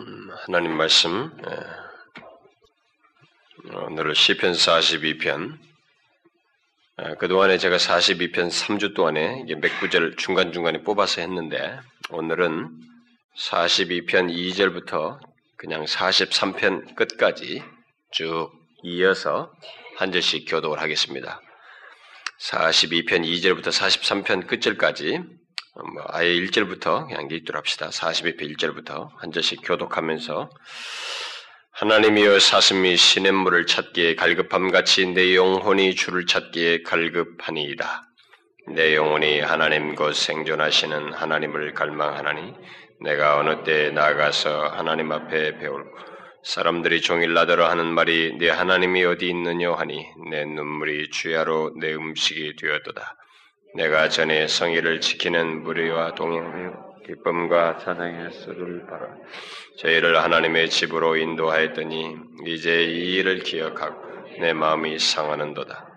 음, 하나님 말씀 오늘 시편 42편 그동안에 제가 42편 3주 동안에 몇 구절 중간중간에 뽑아서 했는데 오늘은 42편 2절부터 그냥 43편 끝까지 쭉 이어서 한 절씩 교독을 하겠습니다. 42편 2절부터 43편 끝절까지 뭐 아예 1절부터 그냥 읽도록 합시다. 42편 1절부터 한 절씩 교독하면서 하나님이여 사슴이 시냇물을 찾기에 갈급함 같이 내 영혼이 주를 찾기에 갈급하니이다. 내 영혼이 하나님 곧 생존하시는 하나님을 갈망하나니 내가 어느 때에 나가서 하나님 앞에 배울 사람들이 종일 나더러 하는 말이 내 하나님이 어디 있느냐 하니 내 눈물이 주야로 내 음식이 되었도다. 내가 전에 성의를 지키는 무리와 동행하여 기쁨과 찬양의 수를 바라 저희를 하나님의 집으로 인도하였더니 이제 이 일을 기억하고 내 마음이 상하는도다.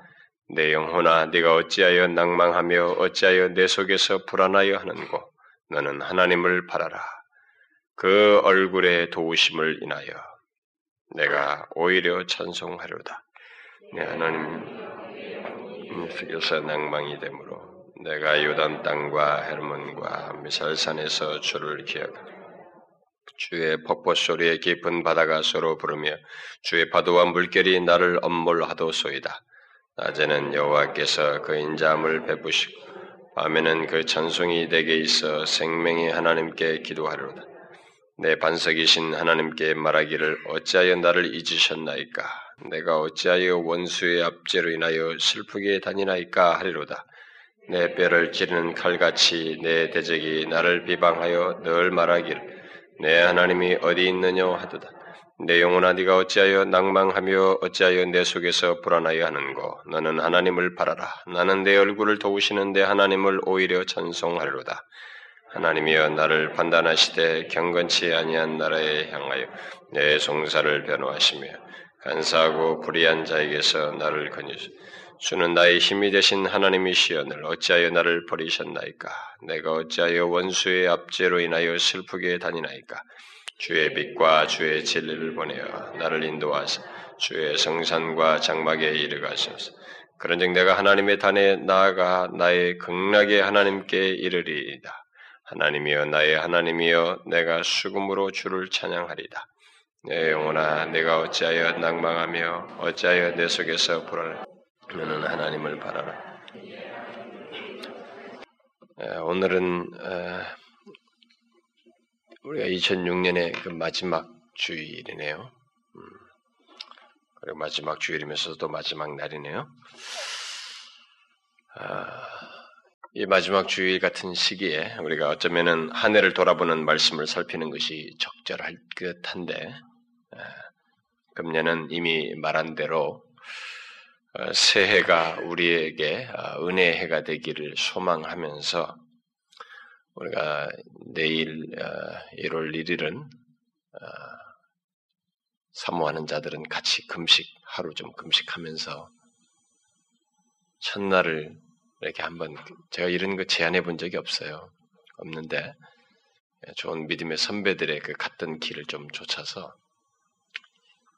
내 영혼아 네가 어찌하여 낭망하며 어찌하여 내 속에서 불안하여 하는고 너는 하나님을 바라라. 그 얼굴의 도우심을 인하여 내가 오히려 찬송하려다. 내 하나님 속에서 낭망이 되므로 내가 요단 땅과 헤르몬과 미살산에서 주를 기억하라. 주의 폭포 소리에 깊은 바다가 서로 부르며 주의 파도와 물결이 나를 엄몰하도소이다. 낮에는 여호와께서 그 인자함을 베푸시고 밤에는 그 찬송이 내게 있어 생명의 하나님께 기도하리로다. 내 반석이신 하나님께 말하기를 어찌하여 나를 잊으셨나이까? 내가 어찌하여 원수의 압제로 인하여 슬프게 다니나이까 하리로다. 내 뼈를 찌르는 칼같이 내 대적이 나를 비방하여 늘 말하기를 내 하나님이 어디 있느냐 하도다. 내 영혼아 네가 어찌하여 낭망하며 어찌하여 내 속에서 불안하여 하는고 너는 하나님을 바라라. 나는 내 얼굴을 도우시는 내 하나님을 오히려 찬송하리로다. 하나님이여 나를 판단하시되 경건치 아니한 나라에 향하여 내 송사를 변호하시며 간사하고 불의한 자에게서 나를 건지시 주는 나의 힘이 되신 하나님이시여늘 어찌하여 나를 버리셨나이까? 내가 어찌하여 원수의 압제로 인하여 슬프게 다니나이까? 주의 빛과 주의 진리를 보내어 나를 인도하사 주의 성산과 장막에 이르가소서. 그런즉 내가 하나님의 단에 나아가 나의 극락의 하나님께 이르리이다. 하나님이여 나의 하나님이여 내가 수금으로 주를 찬양하리다. 내 영혼아 내가 어찌하여 낭망하며 어찌하여 내 속에서 불안해 너는 하나님을 바라라. 오늘은 우리가 2006년의 그 마지막 주일이네요. 음, 그리고 마지막 주일이면서도 마지막 날이네요. 아, 이 마지막 주일 같은 시기에 우리가 어쩌면은 한 해를 돌아보는 말씀을 살피는 것이 적절할 듯한데 금년은 이미 말한 대로 어, 새해가 우리에게 어, 은혜의 해가 되기를 소망하면서 우리가 내일 1월 어, 1일은 사모하는 자들은 같이 금식 하루 좀 금식하면서 첫날을 이렇게 한번 제가 이런 거 제안해 본 적이 없어요. 없는데 좋은 믿음의 선배들의 그 갔던 길을 좀 쫓아서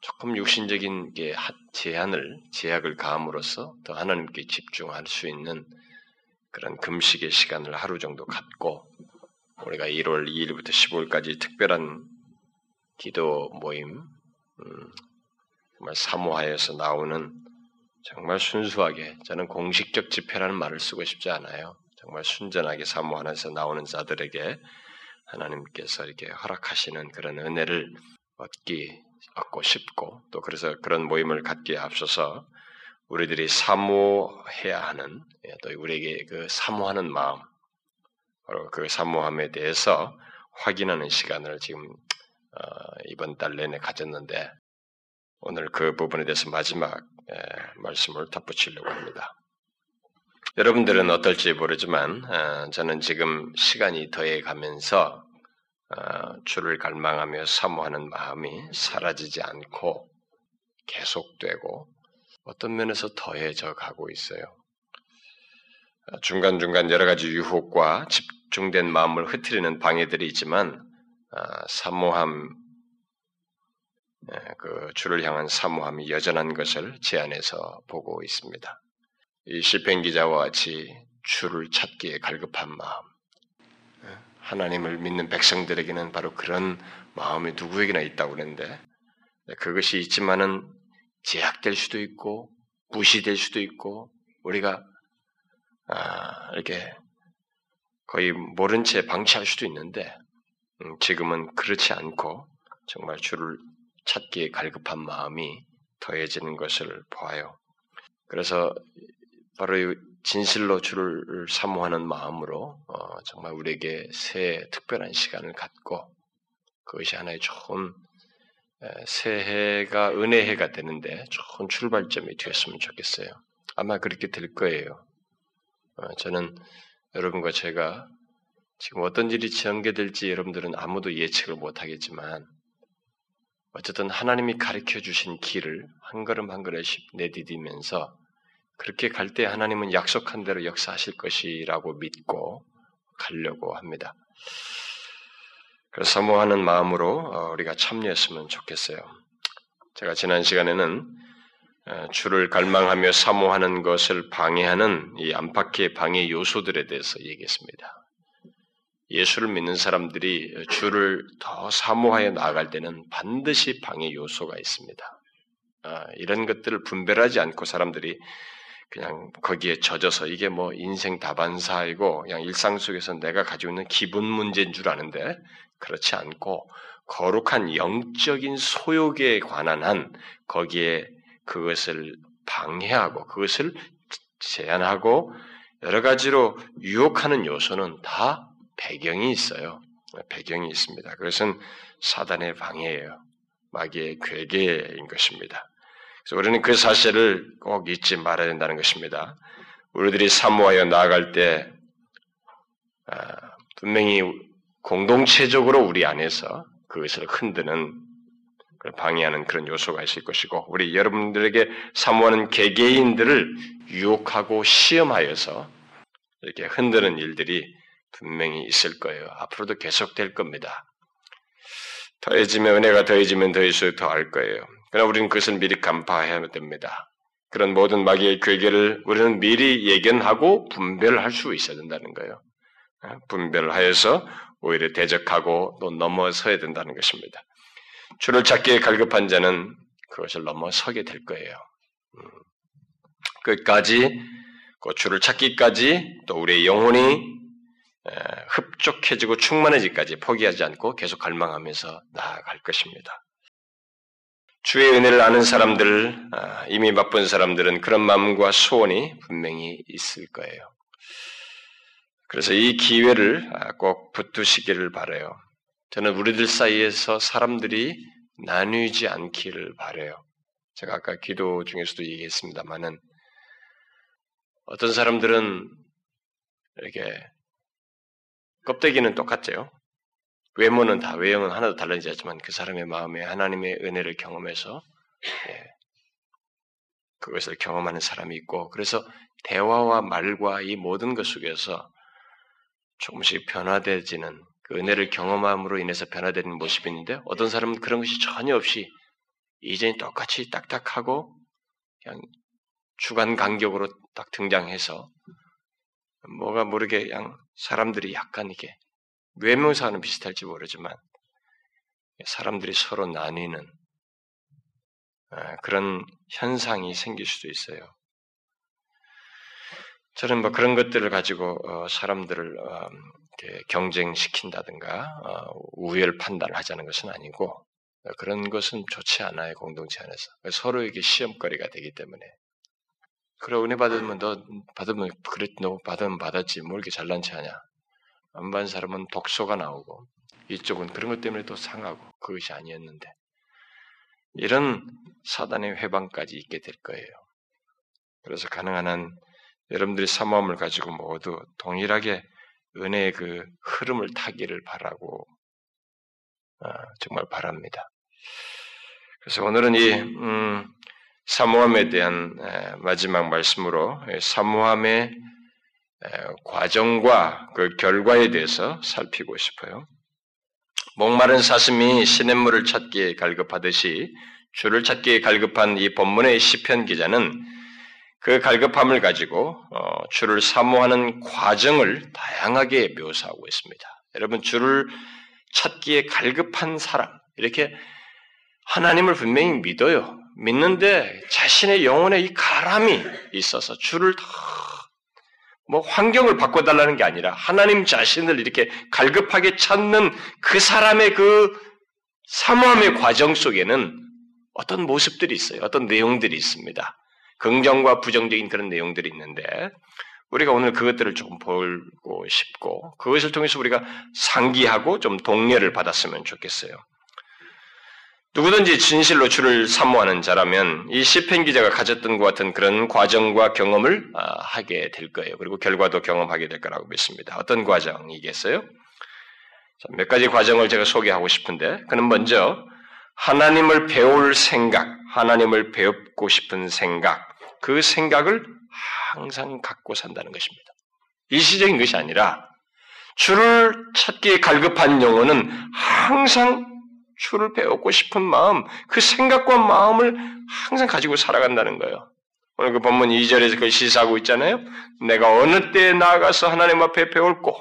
조금 육신적인 게 제한을 제약을 가함으로써 더 하나님께 집중할 수 있는 그런 금식의 시간을 하루 정도 갖고 우리가 1월 2일부터 15일까지 특별한 기도 모임 음, 정말 사모하여서 나오는 정말 순수하게 저는 공식적 집회라는 말을 쓰고 싶지 않아요. 정말 순전하게 사모하면서 나오는 자들에게 하나님께서 이렇게 허락하시는 그런 은혜를 얻기 얻고 싶고 또 그래서 그런 모임을 갖기에 앞서서 우리들이 사모해야 하는 예, 또 우리에게 그 사모하는 마음 바로 그 사모함에 대해서 확인하는 시간을 지금 어, 이번 달 내내 가졌는데 오늘 그 부분에 대해서 마지막 예, 말씀을 덧붙이려고 합니다. 여러분들은 어떨지 모르지만 어, 저는 지금 시간이 더해 가면서 어, 주를 갈망하며 사모하는 마음이 사라지지 않고 계속되고 어떤 면에서 더해져 가고 있어요. 어, 중간중간 여러 가지 유혹과 집중된 마음을 흐트리는 방해들이 있지만 어, 사모함 그 주를 향한 사모함이 여전한 것을 제안해서 보고 있습니다. 이 시편 기자와 같이 주를 찾기에 갈급한 마음, 하나님을 믿는 백성들에게는 바로 그런 마음이 누구에게나 있다고 그러는데 그것이 있지만은 제약될 수도 있고 무시될 수도 있고 우리가 아, 이렇게 거의 모른 채 방치할 수도 있는데 음, 지금은 그렇지 않고 정말 주를 찾기에 갈급한 마음이 더해지는 것을 보아요. 그래서 바로 진실로 주를 사모하는 마음으로 어, 정말 우리에게 새 특별한 시간을 갖고 그것이 하나의 좋은 새해가 은혜해가 되는데 좋은 출발점이 되었으면 좋겠어요. 아마 그렇게 될 거예요. 어, 저는 여러분과 제가 지금 어떤 일이 전개될지 여러분들은 아무도 예측을 못하겠지만 어쨌든 하나님이 가르쳐 주신 길을 한 걸음 한 걸음씩 내디디면서 그렇게 갈 때 하나님은 약속한 대로 역사하실 것이라고 믿고 가려고 합니다. 그래서 사모하는 마음으로 어, 우리가 참여했으면 좋겠어요. 제가 지난 시간에는 어, 주를 갈망하며 사모하는 것을 방해하는 이 안팎의 방해 요소들에 대해서 얘기했습니다. 예수를 믿는 사람들이 주를 더 사모하여 나아갈 때는 반드시 방해 요소가 있습니다. 아, 이런 것들을 분별하지 않고 사람들이 그냥 거기에 젖어서 이게 뭐 인생 다반사이고 그냥 일상 속에서 내가 가지고 있는 기분 문제인 줄 아는데 그렇지 않고 거룩한 영적인 소욕에 관한 한 거기에 그것을 방해하고 그것을 제한하고 여러 가지로 유혹하는 요소는 다 배경이 있어요. 배경이 있습니다. 그것은 사단의 방해예요. 마귀의 괴계인 것입니다. 그래서 우리는 그 사실을 꼭 잊지 말아야 된다는 것입니다. 우리들이 사모하여 나아갈 때 아, 분명히 공동체적으로 우리 안에서 그것을 흔드는 방해하는 그런 요소가 있을 것이고 우리 여러분들에게 사모하는 개개인들을 유혹하고 시험하여서 이렇게 흔드는 일들이 분명히 있을 거예요. 앞으로도 계속될 겁니다. 더해지면 은혜가 더해지면 더해질수록 더할 거예요. 그러나 우리는 그것을 미리 간파해야 됩니다. 그런 모든 마귀의 괴계를 우리는 미리 예견하고 분별할 수 있어야 된다는 거예요. 어, 분별하여서 오히려 대적하고 또 넘어서야 된다는 것입니다. 주를 찾기에 갈급한 자는 그것을 넘어서게 될 거예요. 음. 끝까지 그 주를 찾기까지 또 우리의 영혼이 흡족해지고 충만해지기까지 포기하지 않고 계속 갈망하면서 나아갈 것입니다. 주의 은혜를 아는 사람들, 아, 이미 바쁜 사람들은 그런 마음과 소원이 분명히 있을 거예요. 그래서 이 기회를 아, 꼭 붙드시기를 바래요. 저는 우리들 사이에서 사람들이 나뉘지 않기를 바래요. 제가 아까 기도 중에서도 얘기했습니다만은 어떤 사람들은 이렇게 껍데기는 똑같죠. 외모는 다 외형은 하나도 달라지지 않지만 그 사람의 마음에 하나님의 은혜를 경험해서 예, 그것을 경험하는 사람이 있고 그래서 대화와 말과 이 모든 것 속에서 조금씩 변화되지는 그 은혜를 경험함으로 인해서 변화되는 모습이 있는데 어떤 사람은 그런 것이 전혀 없이 이전이 똑같이 딱딱하고 그냥 주관 간격으로 딱 등장해서 뭐가 모르게 그냥 사람들이 약간 이게 외모사는 비슷할지 모르지만 사람들이 서로 나뉘는 아, 그런 현상이 생길 수도 있어요. 저는 뭐 그런 것들을 가지고 어, 사람들을 어, 경쟁시킨다든가 어, 우열 판단을 하자는 것은 아니고 그런 것은 좋지 않아요 공동체 안에서. 서로에게 시험거리가 되기 때문에. 그래 은혜 받으면 너 받으면 그래 너 받으면 받았지. 뭐 이렇게 잘난 체 하냐 안 받은 사람은 독소가 나오고 이쪽은 그런 것 때문에 또 상하고 그것이 아니었는데 이런 사단의 회방까지 있게 될 거예요. 그래서 가능한 한 여러분들이 사모함을 가지고 모두 동일하게 은혜의 그 흐름을 타기를 바라고 아, 정말 바랍니다. 그래서 오늘은 이 음, 사모함에 대한 마지막 말씀으로 사모함의 과정과 그 결과에 대해서 살피고 싶어요. 목마른 사슴이 시냇물을 찾기에 갈급하듯이 주를 찾기에 갈급한 이 본문의 시편 기자는 그 갈급함을 가지고 어, 주를 사모하는 과정을 다양하게 묘사하고 있습니다. 여러분 주를 찾기에 갈급한 사람 이렇게 하나님을 분명히 믿어요. 믿는데 자신의 영혼에 이 가람이 있어서 주를 뭐 환경을 바꿔달라는 게 아니라 하나님 자신을 이렇게 갈급하게 찾는 그 사람의 그 사모함의 과정 속에는 어떤 모습들이 있어요. 어떤 내용들이 있습니다. 긍정과 부정적인 그런 내용들이 있는데 우리가 오늘 그것들을 조금 보고 싶고 그것을 통해서 우리가 상기하고 좀 동료를 받았으면 좋겠어요. 누구든지 진실로 주를 사모하는 자라면 이 시편 기자가 가졌던 것 같은 그런 과정과 경험을 아, 하게 될 거예요. 그리고 결과도 경험하게 될 거라고 믿습니다. 어떤 과정이겠어요? 몇 가지 과정을 제가 소개하고 싶은데, 그는 먼저 하나님을 배울 생각, 하나님을 배우고 싶은 생각, 그 생각을 항상 갖고 산다는 것입니다. 일시적인 것이 아니라 주를 찾기에 갈급한 영혼은 항상 주를 배우고 싶은 마음, 그 생각과 마음을 항상 가지고 살아간다는 거예요. 오늘 그 본문 2절에서 그걸 시사하고 있잖아요. 내가 어느 때에 나아가서 하나님 앞에 배울고,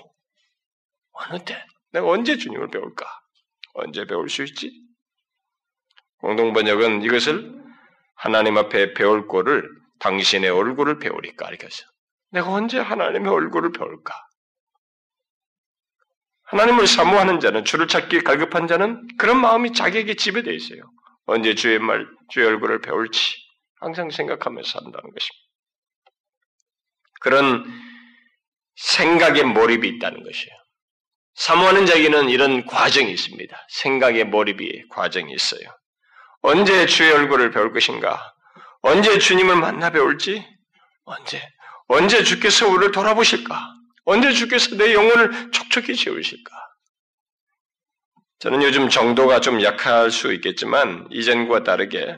어느 때? 내가 언제 주님을 배울까? 언제 배울 수 있지? 공동번역은 이것을 하나님 앞에 배울 거를 당신의 얼굴을 배우리까 이렇게 했어요. 내가 언제 하나님의 얼굴을 배울까? 하나님을 사모하는 자는 주를 찾기 갈급한 자는 그런 마음이 자기에게 지배되어 있어요. 언제 주의 말, 주의 얼굴을 배울지 항상 생각하면서 산다는 것입니다. 그런 생각에 몰입이 있다는 것이에요. 사모하는 자에게는 이런 과정이 있습니다. 생각의 몰입이 과정이 있어요. 언제 주의 얼굴을 배울 것인가? 언제 주님을 만나 배울지? 언제? 언제 주께서 우리를 돌아보실까? 언제 주께서 내 영혼을 촉촉히 채우실까? 저는 요즘 정도가 좀 약할 수 있겠지만 이전과 다르게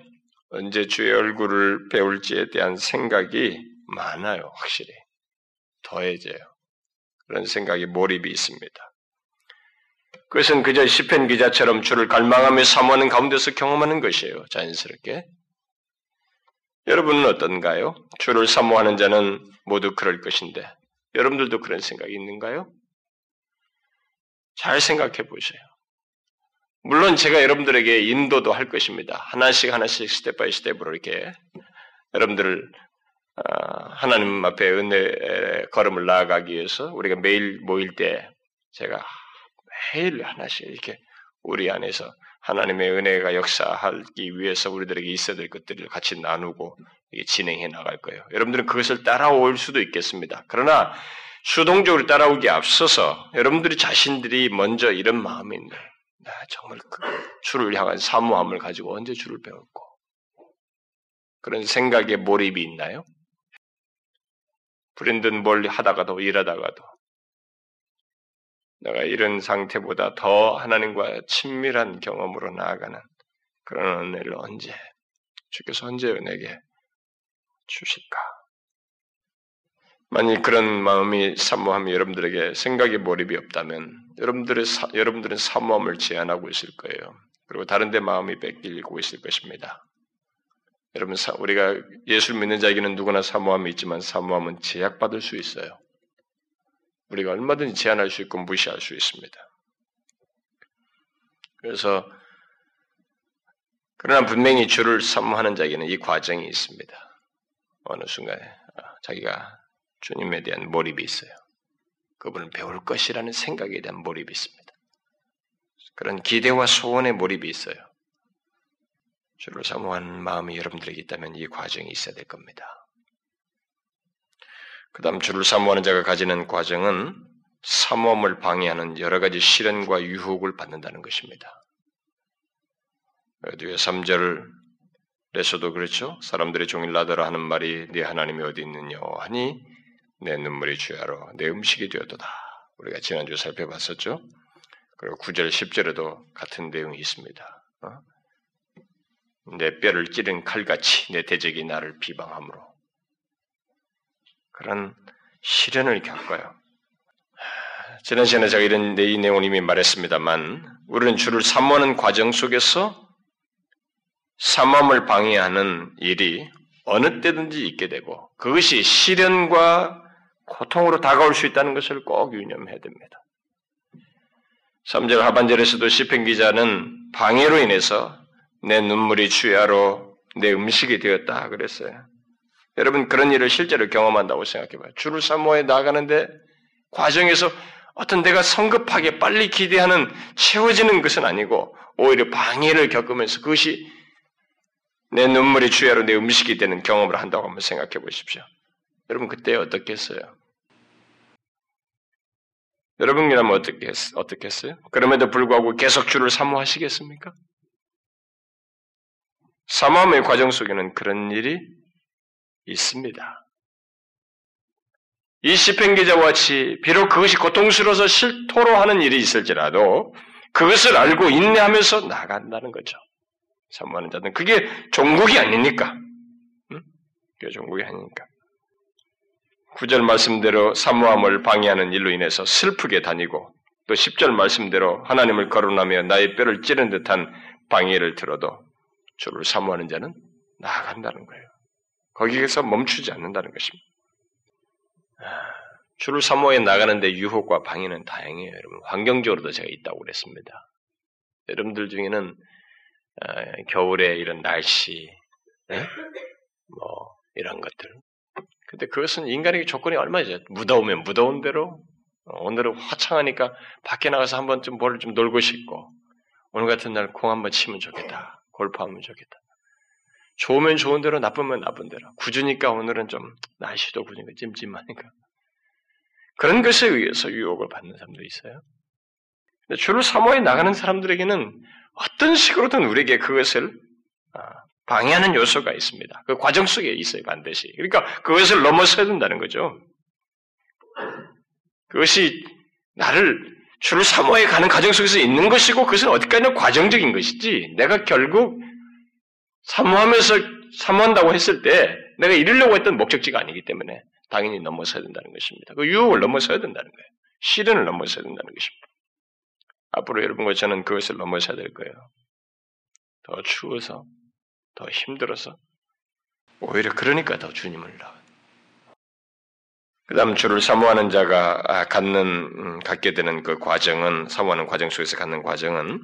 언제 주의 얼굴을 배울지에 대한 생각이 많아요, 확실히. 더해져요. 그런 생각이 몰입이 있습니다. 그것은 그저 시편 기자처럼 주를 갈망하며 사모하는 가운데서 경험하는 것이에요, 자연스럽게. 여러분은 어떤가요? 주를 사모하는 자는 모두 그럴 것인데 여러분들도 그런 생각이 있는가요? 잘 생각해 보세요. 물론 제가 여러분들에게 인도도 할 것입니다. 하나씩 하나씩 step by step으로 이렇게 여러분들을 아, 하나님 앞에 은혜 걸음을 나아가기 위해서 우리가 매일 모일 때 제가 매일 하나씩 이렇게 우리 안에서 하나님의 은혜가 역사하기 위해서 우리들에게 있어야 될 것들을 같이 나누고 진행해 나갈 거예요. 여러분들은 그것을 따라올 수도 있겠습니다. 그러나 수동적으로 따라오기 앞서서 여러분들이 자신들이 먼저 이런 있네. 나 정말 그 주를 향한 사모함을 가지고 언제 주를 배웠고 그런 생각에 몰입이 있나요? 불현듯 뭘 하다가도 일하다가도 내가 이런 상태보다 더 하나님과 친밀한 경험으로 나아가는 그런 은혜를 언제 주께서 언제 내게 주실까? 만일 그런 마음이 사모함이 여러분들에게 생각에 몰입이 없다면 여러분들의 사, 여러분들은 사모함을 제한하고 있을 거예요. 그리고 다른 데 마음이 뺏기고 있을 것입니다. 여러분 우리가 예수를 믿는 자에게는 누구나 사모함이 있지만 사모함은 제약받을 수 있어요. 우리가 얼마든지 제한할 수 있고 무시할 수 있습니다. 그래서 그러나 분명히 주를 사모하는 자에게는 이 과정이 있습니다. 어느 순간에 자기가 주님에 대한 몰입이 있어요. 그분을 배울 것이라는 생각에 대한 몰입이 있습니다. 그런 기대와 소원의 몰입이 있어요. 주를 사모하는 마음이 여러분들에게 있다면 이 과정이 있어야 될 겁니다. 그 다음 주를 사모하는 자가 가지는 과정은 사모함을 방해하는 여러 가지 시련과 유혹을 받는다는 것입니다. 뒤에 3절 에서도 그렇죠. 사람들의 종일 나더라 하는 말이 네 하나님이 어디 있느냐 하니 내 눈물이 주야로 내 음식이 되었도다. 우리가 지난주에 살펴봤었죠. 그리고 9절, 10절에도 같은 내용이 있습니다. 어? 내 뼈를 찌른 칼같이 내 대적이 나를 비방함으로 그런 시련을 겪어요. 지난 시간에 제가 이런 이 내용을 이미 말했습니다만, 우리는 주를 사모하는 과정 속에서 사모함을 방해하는 일이 어느 때든지 있게 되고, 그것이 시련과 고통으로 다가올 수 있다는 것을 꼭 유념해야 됩니다. 3절 하반절에서도 시편 기자는 방해로 인해서 내 눈물이 주야로 내 음식이 되었다 그랬어요. 여러분 그런 일을 실제로 경험한다고 생각해봐요. 주를 사모해 나가는데 과정에서 어떤 내가 성급하게 빨리 기대하는 채워지는 것은 아니고 오히려 방해를 겪으면서 그것이 내 눈물이 주야로 내 음식이 되는 경험을 한다고 한번 생각해 보십시오. 여러분 그때 어떻겠어요? 여러분이라면 어떻게, 했어요? 그럼에도 불구하고 계속 주를 사모하시겠습니까? 사모함의 과정 속에는 그런 일이 있습니다. 이 시편 기자와 같이 비록 그것이 고통스러워서 실토로 하는 일이 있을지라도 그것을 알고 인내하면서 나간다는 거죠. 사모하는 자는 그게 종국이 아니니까. 응? 그게 종국이 아니니까. 구절 말씀대로 사모함을 방해하는 일로 인해서 슬프게 다니고 또 10절 말씀대로 하나님을 거론하며 나의 뼈를 찌른 듯한 방해를 들어도 주를 사모하는 자는 나아간다는 거예요. 거기에서 멈추지 않는다는 것입니다. 아, 주를 사모해 나가는데 유혹과 방해는 다행이에요, 여러분. 환경적으로도 제가 있다고 그랬습니다. 여러분들 중에는 아, 겨울에 이런 날씨, 네? 뭐 이런 것들. 근데 그것은 인간에게 조건이 얼마죠? 무더우면 무더운 대로 어, 오늘은 화창하니까 밖에 나가서 한번 좀뭘좀 놀고 싶고 오늘 같은 날 공 한번 치면 좋겠다. 골프 하면 좋겠다. 좋으면 좋은 대로, 나쁘면 나쁜 대로. 굳으니까 오늘은 좀 날씨도 굳으니까 찜찜하니까. 그런 것에 의해서 유혹을 받는 사람도 있어요. 주를 사모해 나가는 사람들에게는 어떤 식으로든 우리에게 그것을 아, 방해하는 요소가 있습니다. 그 과정 속에 있어요, 반드시. 그러니까 그것을 넘어서야 된다는 거죠. 그것이 나를 주를 사모해 가는 과정 속에서 있는 것이고 그것은 어디까지나 과정적인 것이지 내가 결국 사모하면서 사모한다고 했을 때 내가 이루려고 했던 목적지가 아니기 때문에 당연히 넘어서야 된다는 것입니다. 그 유혹을 넘어서야 된다는 거예요. 시련을 넘어서야 된다는 것입니다. 앞으로 여러분과 저는 그것을 넘어서야 될 거예요. 더 추워서, 더 힘들어서, 오히려 그러니까 더 주님을 나. 그 다음 주를 사모하는 자가 아, 갖는, 음, 갖게 되는 그 과정은, 사모하는 과정 속에서 갖는 과정은,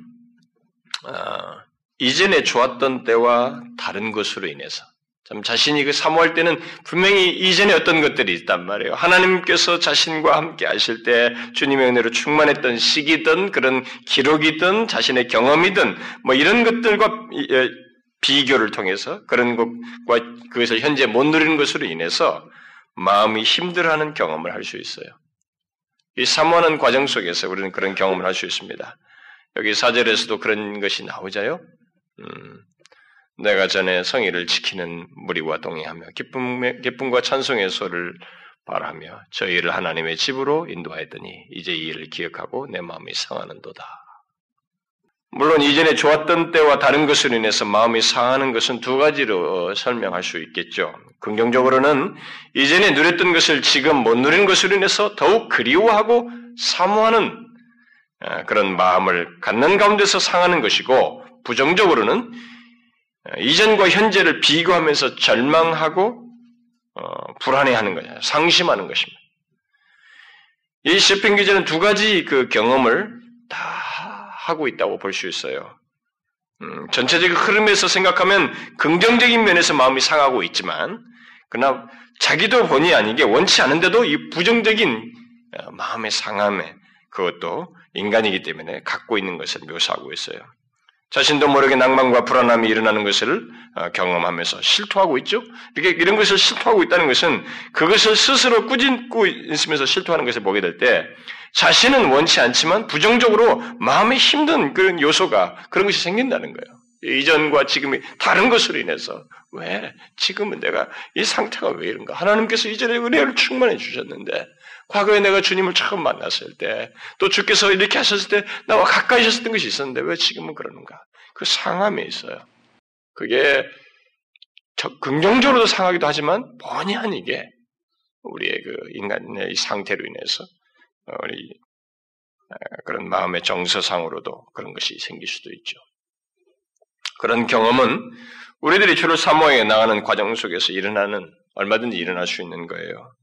어, 이전에 좋았던 때와 다른 것으로 인해서 참 자신이 그 사모할 때는 분명히 이전에 어떤 것들이 있단 말이에요. 하나님께서 자신과 함께 하실 때 주님의 은혜로 충만했던 시기든 그런 기록이든 자신의 경험이든 뭐 이런 것들과 예, 비교를 통해서 그런 것과 그것을 현재 못 누리는 것으로 인해서 마음이 힘들어하는 경험을 할 수 있어요. 이 사모하는 과정 속에서 우리는 그런 경험을 할 수 있습니다. 여기 사절에서도 그런 것이 나오자요. 음, 내가 전에 성의를 지키는 무리와 동행하며 기쁨, 기쁨과 찬송의 소를 바라며 저희를 하나님의 집으로 인도하였더니 이제 이 일을 기억하고 내 마음이 상하는도다. 물론 이전에 좋았던 때와 다른 것으로 인해서 마음이 상하는 것은 두 가지로 설명할 수 있겠죠. 긍정적으로는 이전에 누렸던 것을 지금 못 누리는 것으로 인해서 더욱 그리워하고 사모하는 아, 그런 마음을 갖는 가운데서 상하는 것이고 부정적으로는 어, 이전과 현재를 비교하면서 절망하고 어, 불안해하는 거예요. 상심하는 것입니다. 이 시편 기자는 두 가지 그 경험을 다 하고 있다고 볼 수 있어요. 음, 전체적인 흐름에서 생각하면 긍정적인 면에서 마음이 상하고 있지만, 그러나 자기도 본의 아니게 원치 않은데도 이 부정적인 어, 마음의 상함에 그것도 인간이기 때문에 갖고 있는 것을 묘사하고 있어요. 자신도 모르게 낭만과 불안함이 일어나는 것을 어, 경험하면서 실토하고 있죠. 이렇게 이런 것을 실토하고 있다는 것은 그것을 스스로 꾸짖고 있으면서 실토하는 것을 보게 될 때 자신은 원치 않지만 부정적으로 마음에 힘든 그런 요소가 그런 것이 생긴다는 거예요. 이전과 지금이 다른 것으로 인해서 왜 지금은 내가 이 상태가 왜 이런가? 하나님께서 이전에 은혜를 충만해 주셨는데 과거에 내가 주님을 처음 만났을 때, 또 주께서 이렇게 하셨을 때 나와 가까이 하셨던 것이 있었는데 왜 지금은 그러는가? 그 상함에 있어요. 그게 긍정적으로도 상하기도 하지만 본의 아니게 우리의 그 인간의 상태로 인해서 우리 그런 마음의 정서상으로도 그런 것이 생길 수도 있죠. 그런 경험은 우리들이 주를 사모해 나가는 과정 속에서 일어나는 얼마든지 일어날 수 있는 거예요.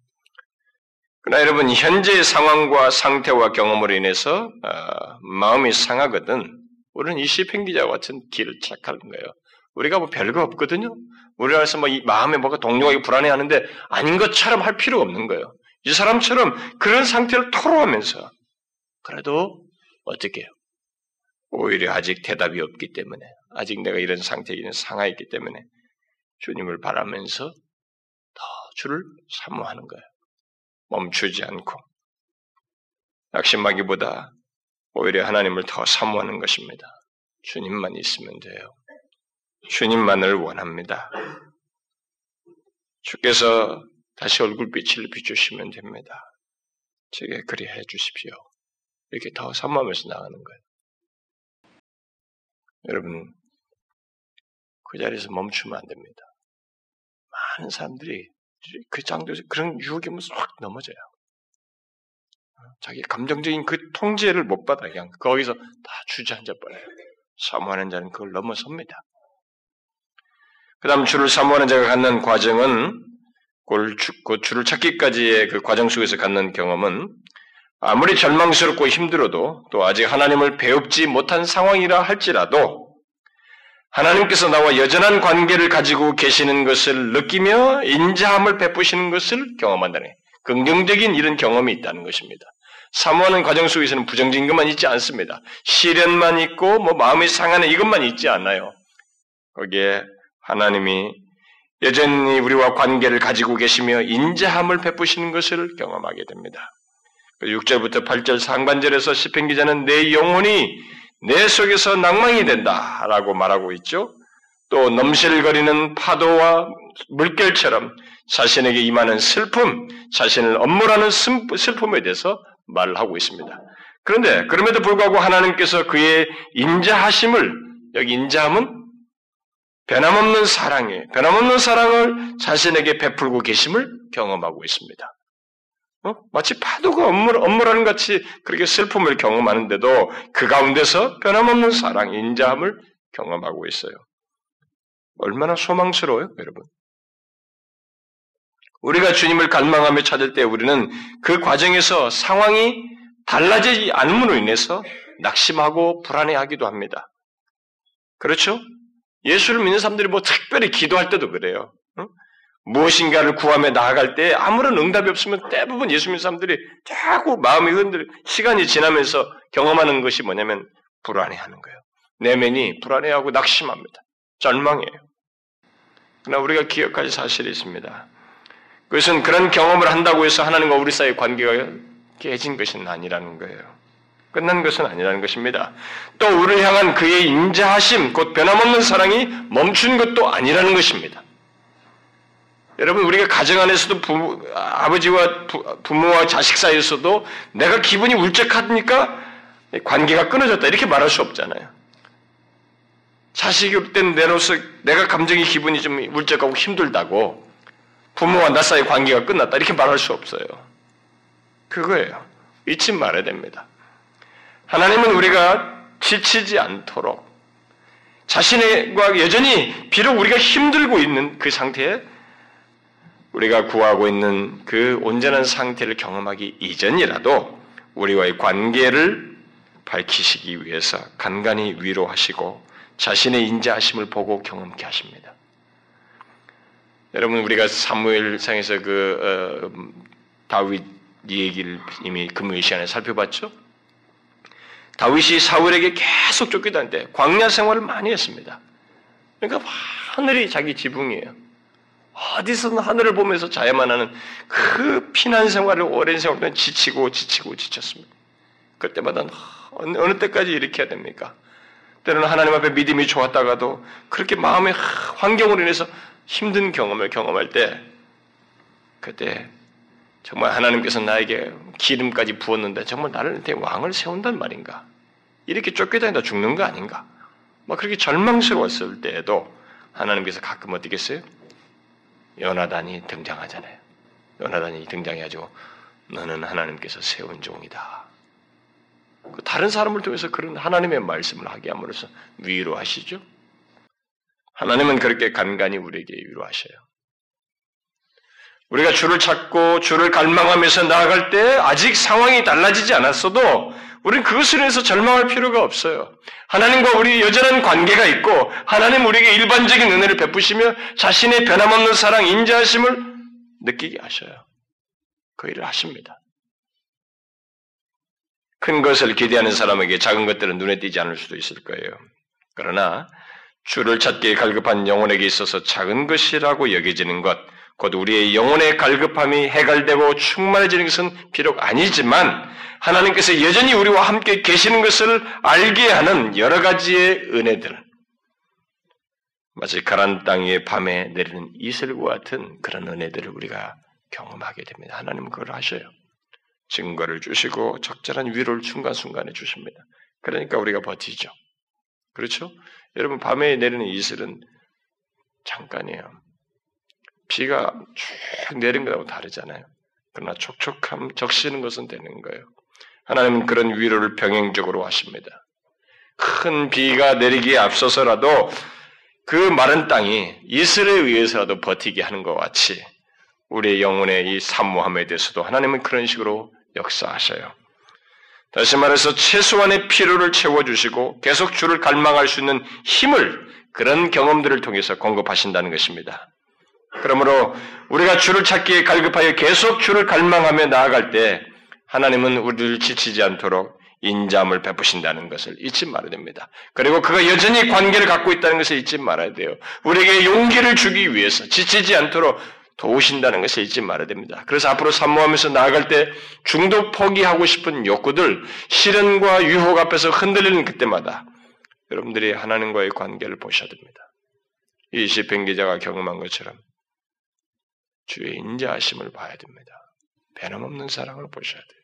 그러나 여러분 현재의 상황과 상태와 경험으로 인해서 어, 마음이 상하거든 우리는 이 시편 기자와 같은 길을 택하는 거예요. 우리가 뭐 별거 없거든요. 우리나라에서 뭐 마음에 뭐가 동요하게 불안해하는데 아닌 것처럼 할 필요가 없는 거예요. 이 사람처럼 그런 상태를 토로하면서 그래도 어떻게 해요? 오히려 아직 대답이 없기 때문에 아직 내가 이런 상태에 있는 상하 있기 때문에 주님을 바라면서 더 주를 사모하는 거예요. 멈추지 않고 낙심하기보다 오히려 하나님을 더 사모하는 것입니다. 주님만 있으면 돼요. 주님만을 원합니다. 주께서 다시 얼굴빛을 비추시면 됩니다. 제게 그리 해 주십시오. 이렇게 더 사모하면서 나가는 거예요. 여러분, 그 자리에서 멈추면 안 됩니다. 많은 사람들이 그 장도에서 그런 유혹에 확 넘어져요. 자기 감정적인 그 통제를 못 받아 그냥 거기서 다 주저앉아 버려요. 사모하는 자는 그걸 넘어섭니다. 그 다음 주를 사모하는 자가 갖는 과정은 곧 주를 찾기까지의 그 과정 속에서 갖는 경험은 아무리 절망스럽고 힘들어도 또 아직 하나님을 배웁지 못한 상황이라 할지라도 하나님께서 나와 여전한 관계를 가지고 계시는 것을 느끼며 인자함을 베푸시는 것을 경험한다는 긍정적인 이런 경험이 있다는 것입니다. 사모하는 과정 속에서는 부정적인 것만 있지 않습니다. 시련만 있고 뭐 마음이 상하는 이것만 있지 않아요. 거기에 하나님이 여전히 우리와 관계를 가지고 계시며 인자함을 베푸시는 것을 경험하게 됩니다. 6절부터 8절 상반절에서 시편 기자는 내 영혼이 내 속에서 낭망이 된다라고 말하고 있죠. 또 넘실거리는 파도와 물결처럼 자신에게 임하는 슬픔, 자신을 업무라는 슬픔에 대해서 말을 하고 있습니다. 그런데 그럼에도 불구하고 하나님께서 그의 인자하심을 여기 인자함은 변함없는 사랑에 변함없는 사랑을 자신에게 베풀고 계심을 경험하고 있습니다. 어? 마치 파도가 업무, 업무라는 같이 그렇게 슬픔을 경험하는데도 그 가운데서 변함없는 사랑, 인자함을 경험하고 있어요. 얼마나 소망스러워요, 여러분? 우리가 주님을 갈망하며 찾을 때 우리는 그 과정에서 상황이 달라지지 않음으로 인해서 낙심하고 불안해하기도 합니다. 그렇죠? 예수를 믿는 사람들이 뭐 특별히 기도할 때도 그래요. 응? 무엇인가를 구하며 나아갈 때 아무런 응답이 없으면 대부분 예수 믿는 사람들이 자꾸 마음이 흔들, 시간이 지나면서 경험하는 것이 뭐냐면 불안해하는 거예요. 내면이 불안해하고 낙심합니다. 절망해요. 그러나 우리가 기억할 사실이 있습니다. 그것은 그런 경험을 한다고 해서 하나님과 우리 사이의 관계가 깨진 것은 아니라는 거예요. 끝난 것은 아니라는 것입니다. 또 우리를 향한 그의 인자하심, 곧 변함없는 사랑이 멈춘 것도 아니라는 것입니다. 여러분, 우리가 가정 안에서도 부모, 아버지와 부, 모와 자식 사이에서도 내가 기분이 울적하니까 관계가 끊어졌다. 이렇게 말할 수 없잖아요. 올 때는 내로서 내가 감정이 기분이 좀 울적하고 힘들다고 부모와 나 사이 관계가 끝났다. 이렇게 말할 수 없어요. 그거예요. 잊지 말아야 됩니다. 하나님은 우리가 지치지 않도록 자신과 여전히 비록 우리가 힘들고 있는 그 상태에 우리가 구하고 있는 그 온전한 상태를 경험하기 이전이라도 우리와의 관계를 밝히시기 위해서 간간히 위로하시고 자신의 인자하심을 보고 경험케 하십니다. 여러분 우리가 사무엘상에서 그 어, 다윗 얘기를 이미 금요일 시간에 살펴봤죠. 다윗이 사울에게 계속 쫓겨다니는데 광야 생활을 많이 했습니다. 그러니까 하늘이 자기 지붕이에요. 어디서든 하늘을 보면서 자야만 하는 그 피난 생활을 오랜 세월 동안 지치고 지치고 지쳤습니다. 그때마다 어느, 어느 때까지 이렇게 해야 됩니까? 때로는 하나님 앞에 믿음이 좋았다가도 그렇게 마음의 환경으로 인해서 힘든 경험을 경험할 때 그때 정말 하나님께서 나에게 기름까지 부었는데 정말 나를 내 왕을 세운단 말인가? 이렇게 쫓겨다니다 죽는 거 아닌가? 막 그렇게 절망스러웠을 때에도 하나님께서 가끔 어떻게 했어요? 요나단이 등장하잖아요. 요나단이 등장해가지고 너는 하나님께서 세운 종이다. 그 다른 사람을 통해서 그런 하나님의 말씀을 하게 함으로써 위로하시죠. 하나님은 그렇게 간간히 우리에게 위로하셔요. 우리가 주를 찾고 주를 갈망하면서 나아갈 때 아직 상황이 달라지지 않았어도 우리는 그것을 위해서 절망할 필요가 없어요. 하나님과 우리 여전한 관계가 있고 하나님 우리에게 일반적인 은혜를 베푸시며 자신의 변함없는 사랑, 인자하심을 느끼게 하셔요. 그 일을 하십니다. 큰 것을 기대하는 사람에게 작은 것들은 눈에 띄지 않을 수도 있을 거예요. 그러나 주를 찾기에 갈급한 영혼에게 있어서 작은 것이라고 여겨지는 것, 곧 우리의 영혼의 갈급함이 해갈되고 충만해지는 것은 비록 아니지만 하나님께서 여전히 우리와 함께 계시는 것을 알게 하는 여러 가지의 은혜들, 마치 가란 땅 위에 밤에 내리는 이슬과 같은 그런 은혜들을 우리가 경험하게 됩니다. 하나님은 그걸 하셔요. 증거를 주시고 적절한 위로를 순간순간에 주십니다. 그러니까 우리가 버티죠. 그렇죠? 여러분 밤에 내리는 이슬은 잠깐이에요. 비가 쭉 내린 거하고 다르잖아요. 그러나 촉촉함, 적시는 것은 되는 거예요. 하나님은 그런 위로를 병행적으로 하십니다. 큰 비가 내리기에 앞서서라도 그 마른 땅이 이슬에 의해서라도 버티게 하는 것 같이 우리의 영혼의 이 사모함에 대해서도 하나님은 그런 식으로 역사하셔요. 다시 말해서 최소한의 필요를 채워주시고 계속 주를 갈망할 수 있는 힘을 그런 경험들을 통해서 공급하신다는 것입니다. 그러므로 우리가 주를 찾기에 갈급하여 계속 주를 갈망하며 나아갈 때 하나님은 우리를 지치지 않도록 인자함을 베푸신다는 것을 잊지 말아야 됩니다. 그리고 그가 여전히 관계를 갖고 있다는 것을 잊지 말아야 돼요. 우리에게 용기를 주기 위해서 지치지 않도록 도우신다는 것을 잊지 말아야 됩니다. 그래서 앞으로 산모하면서 나아갈 때 중독 포기하고 싶은 욕구들, 시련과 유혹 앞에서 흔들리는 그때마다 여러분들이 하나님과의 관계를 보셔야 됩니다. 이 시편 기자가 경험한 것처럼 주의 인자하심을 봐야 됩니다. 변함없는 사랑을 보셔야 돼요.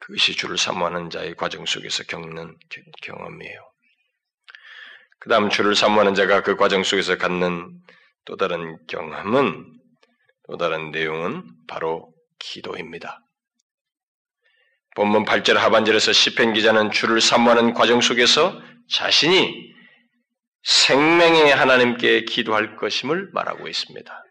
그것이 주를 사모하는 자의 과정 속에서 겪는 경험이에요. 그 다음 주를 사모하는 자가 그 과정 속에서 갖는 또 다른 경험은, 또 다른 내용은 바로 기도입니다. 본문 8절 하반절에서 시편 기자는 주를 사모하는 과정 속에서 자신이 생명의 하나님께 기도할 것임을 말하고 있습니다.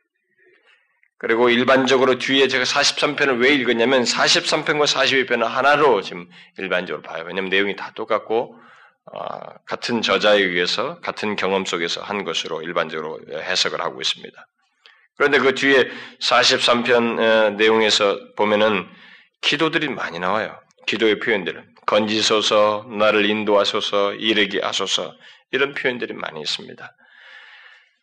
그리고 일반적으로 뒤에 제가 43편을 왜 읽었냐면 43편과 42편은 하나로 지금 일반적으로 봐요. 왜냐하면 내용이 다 똑같고 어, 같은 저자에 의해서 같은 경험 속에서 한 것으로 일반적으로 해석을 하고 있습니다. 그런데 그 뒤에 43편 어, 내용에서 보면은 기도들이 많이 나와요. 기도의 표현들은 건지소서, 나를 인도하소서, 이르게 하소서 이런 표현들이 많이 있습니다.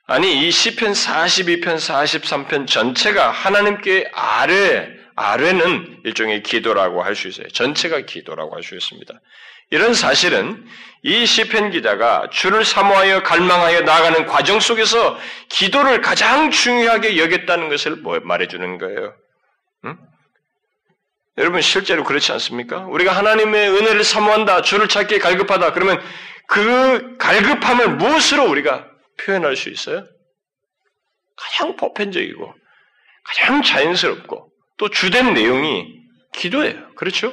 아니 이 시편 42편, 43편 전체가 하나님께 아뢰, 아뢰는 일종의 기도라고 할 수 있어요. 전체가 기도라고 할 수 있습니다. 이런 사실은 이 시편 기자가 주를 사모하여 갈망하여 나아가는 과정 속에서 기도를 가장 중요하게 여겼다는 것을 뭐 말해주는 거예요. 응? 여러분 실제로 그렇지 않습니까? 우리가 하나님의 은혜를 사모한다, 주를 찾기에 갈급하다. 그러면 그 갈급함을 무엇으로 우리가 표현할 수 있어요? 가장 보편적이고 가장 자연스럽고 또 주된 내용이 기도예요. 그렇죠?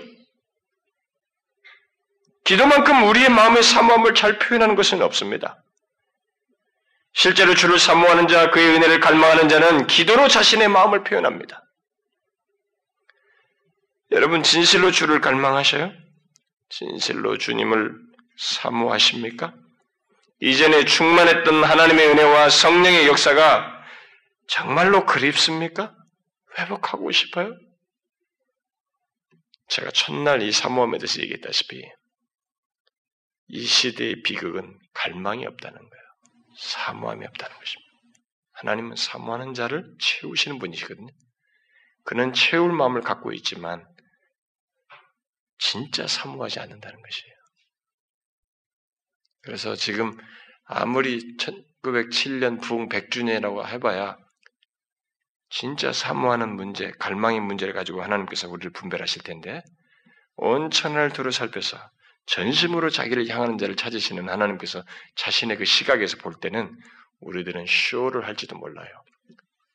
기도만큼 우리의 마음의 사모함을 잘 표현하는 것은 없습니다. 실제로 주를 사모하는 자, 그의 은혜를 갈망하는 자는 기도로 자신의 마음을 표현합니다. 여러분, 진실로 주를 갈망하셔요? 진실로 주님을 사모하십니까? 이전에 충만했던 하나님의 은혜와 성령의 역사가 정말로 그립습니까? 회복하고 싶어요? 제가 첫날 이 사모함에 대해서 얘기했다시피 이 시대의 비극은 갈망이 없다는 거예요. 사모함이 없다는 것입니다. 하나님은 사모하는 자를 채우시는 분이시거든요. 그는 채울 마음을 갖고 있지만 진짜 사모하지 않는다는 것이에요. 그래서 지금 아무리 1907년 부흥 100주년이라고 해봐야 진짜 사모하는 문제, 갈망의 문제를 가지고 하나님께서 우리를 분별하실 텐데 온 천하를 두루 살펴서 전심으로 자기를 향하는 자를 찾으시는 하나님께서 자신의 그 시각에서 볼 때는 우리들은 쇼를 할지도 몰라요.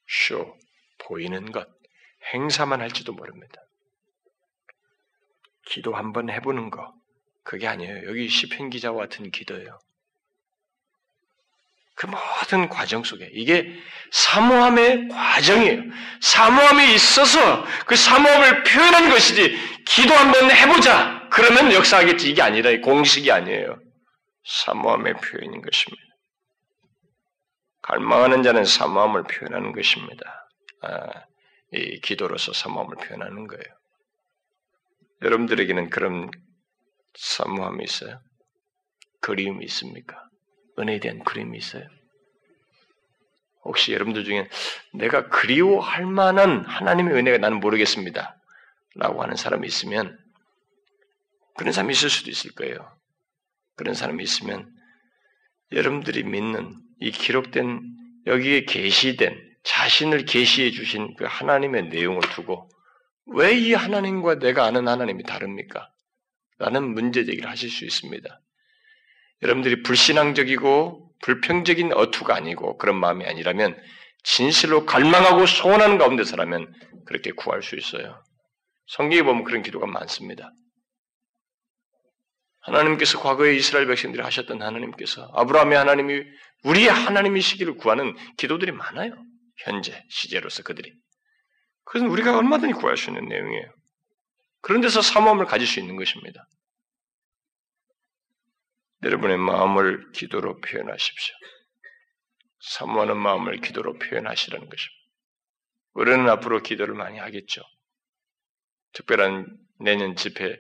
쇼, 보이는 것, 행사만 할지도 모릅니다. 기도 한번 해보는 거 그게 아니에요. 여기 시편 기자와 같은 기도예요. 그 모든 과정 속에 이게 사모함의 과정이에요. 사모함이 있어서 그 사모함을 표현한 것이지 기도 한번 해보자 그러면 역사하겠지 이게 아니라 공식이 아니에요. 사모함의 표현인 것입니다. 갈망하는 자는 사모함을 표현하는 것입니다. 아, 이 기도로서 사모함을 표현하는 거예요. 여러분들에게는 그런 사모함이 있어요? 그리움이 있습니까? 은혜에 대한 그림이 있어요? 혹시 여러분들 중에 내가 그리워할 만한 하나님의 은혜가 나는 모르겠습니다. 라고 하는 사람이 있으면 그런 사람이 있을 수도 있을 거예요. 그런 사람이 있으면 여러분들이 믿는 이 기록된 여기에 계시된 자신을 계시해 주신 그 하나님의 내용을 두고 왜 이 하나님과 내가 아는 하나님이 다릅니까? 라는 문제 제기를 하실 수 있습니다. 여러분들이 불신앙적이고 불평적인 어투가 아니고 그런 마음이 아니라면 진실로 갈망하고 소원하는 가운데서라면 그렇게 구할 수 있어요. 성경에 보면 그런 기도가 많습니다. 하나님께서 과거에 이스라엘 백성들이 하셨던 하나님께서 아브라함의 하나님이 우리의 하나님이시기를 구하는 기도들이 많아요. 현재 시제로서 그들이. 그것은 우리가 얼마든지 구할 수 있는 내용이에요. 그런 데서 사모함을 가질 수 있는 것입니다. 여러분의 마음을 기도로 표현하십시오. 사모하는 마음을 기도로 표현하시라는 것입니다. 우리는 앞으로 기도를 많이 하겠죠. 특별한 내년 집회,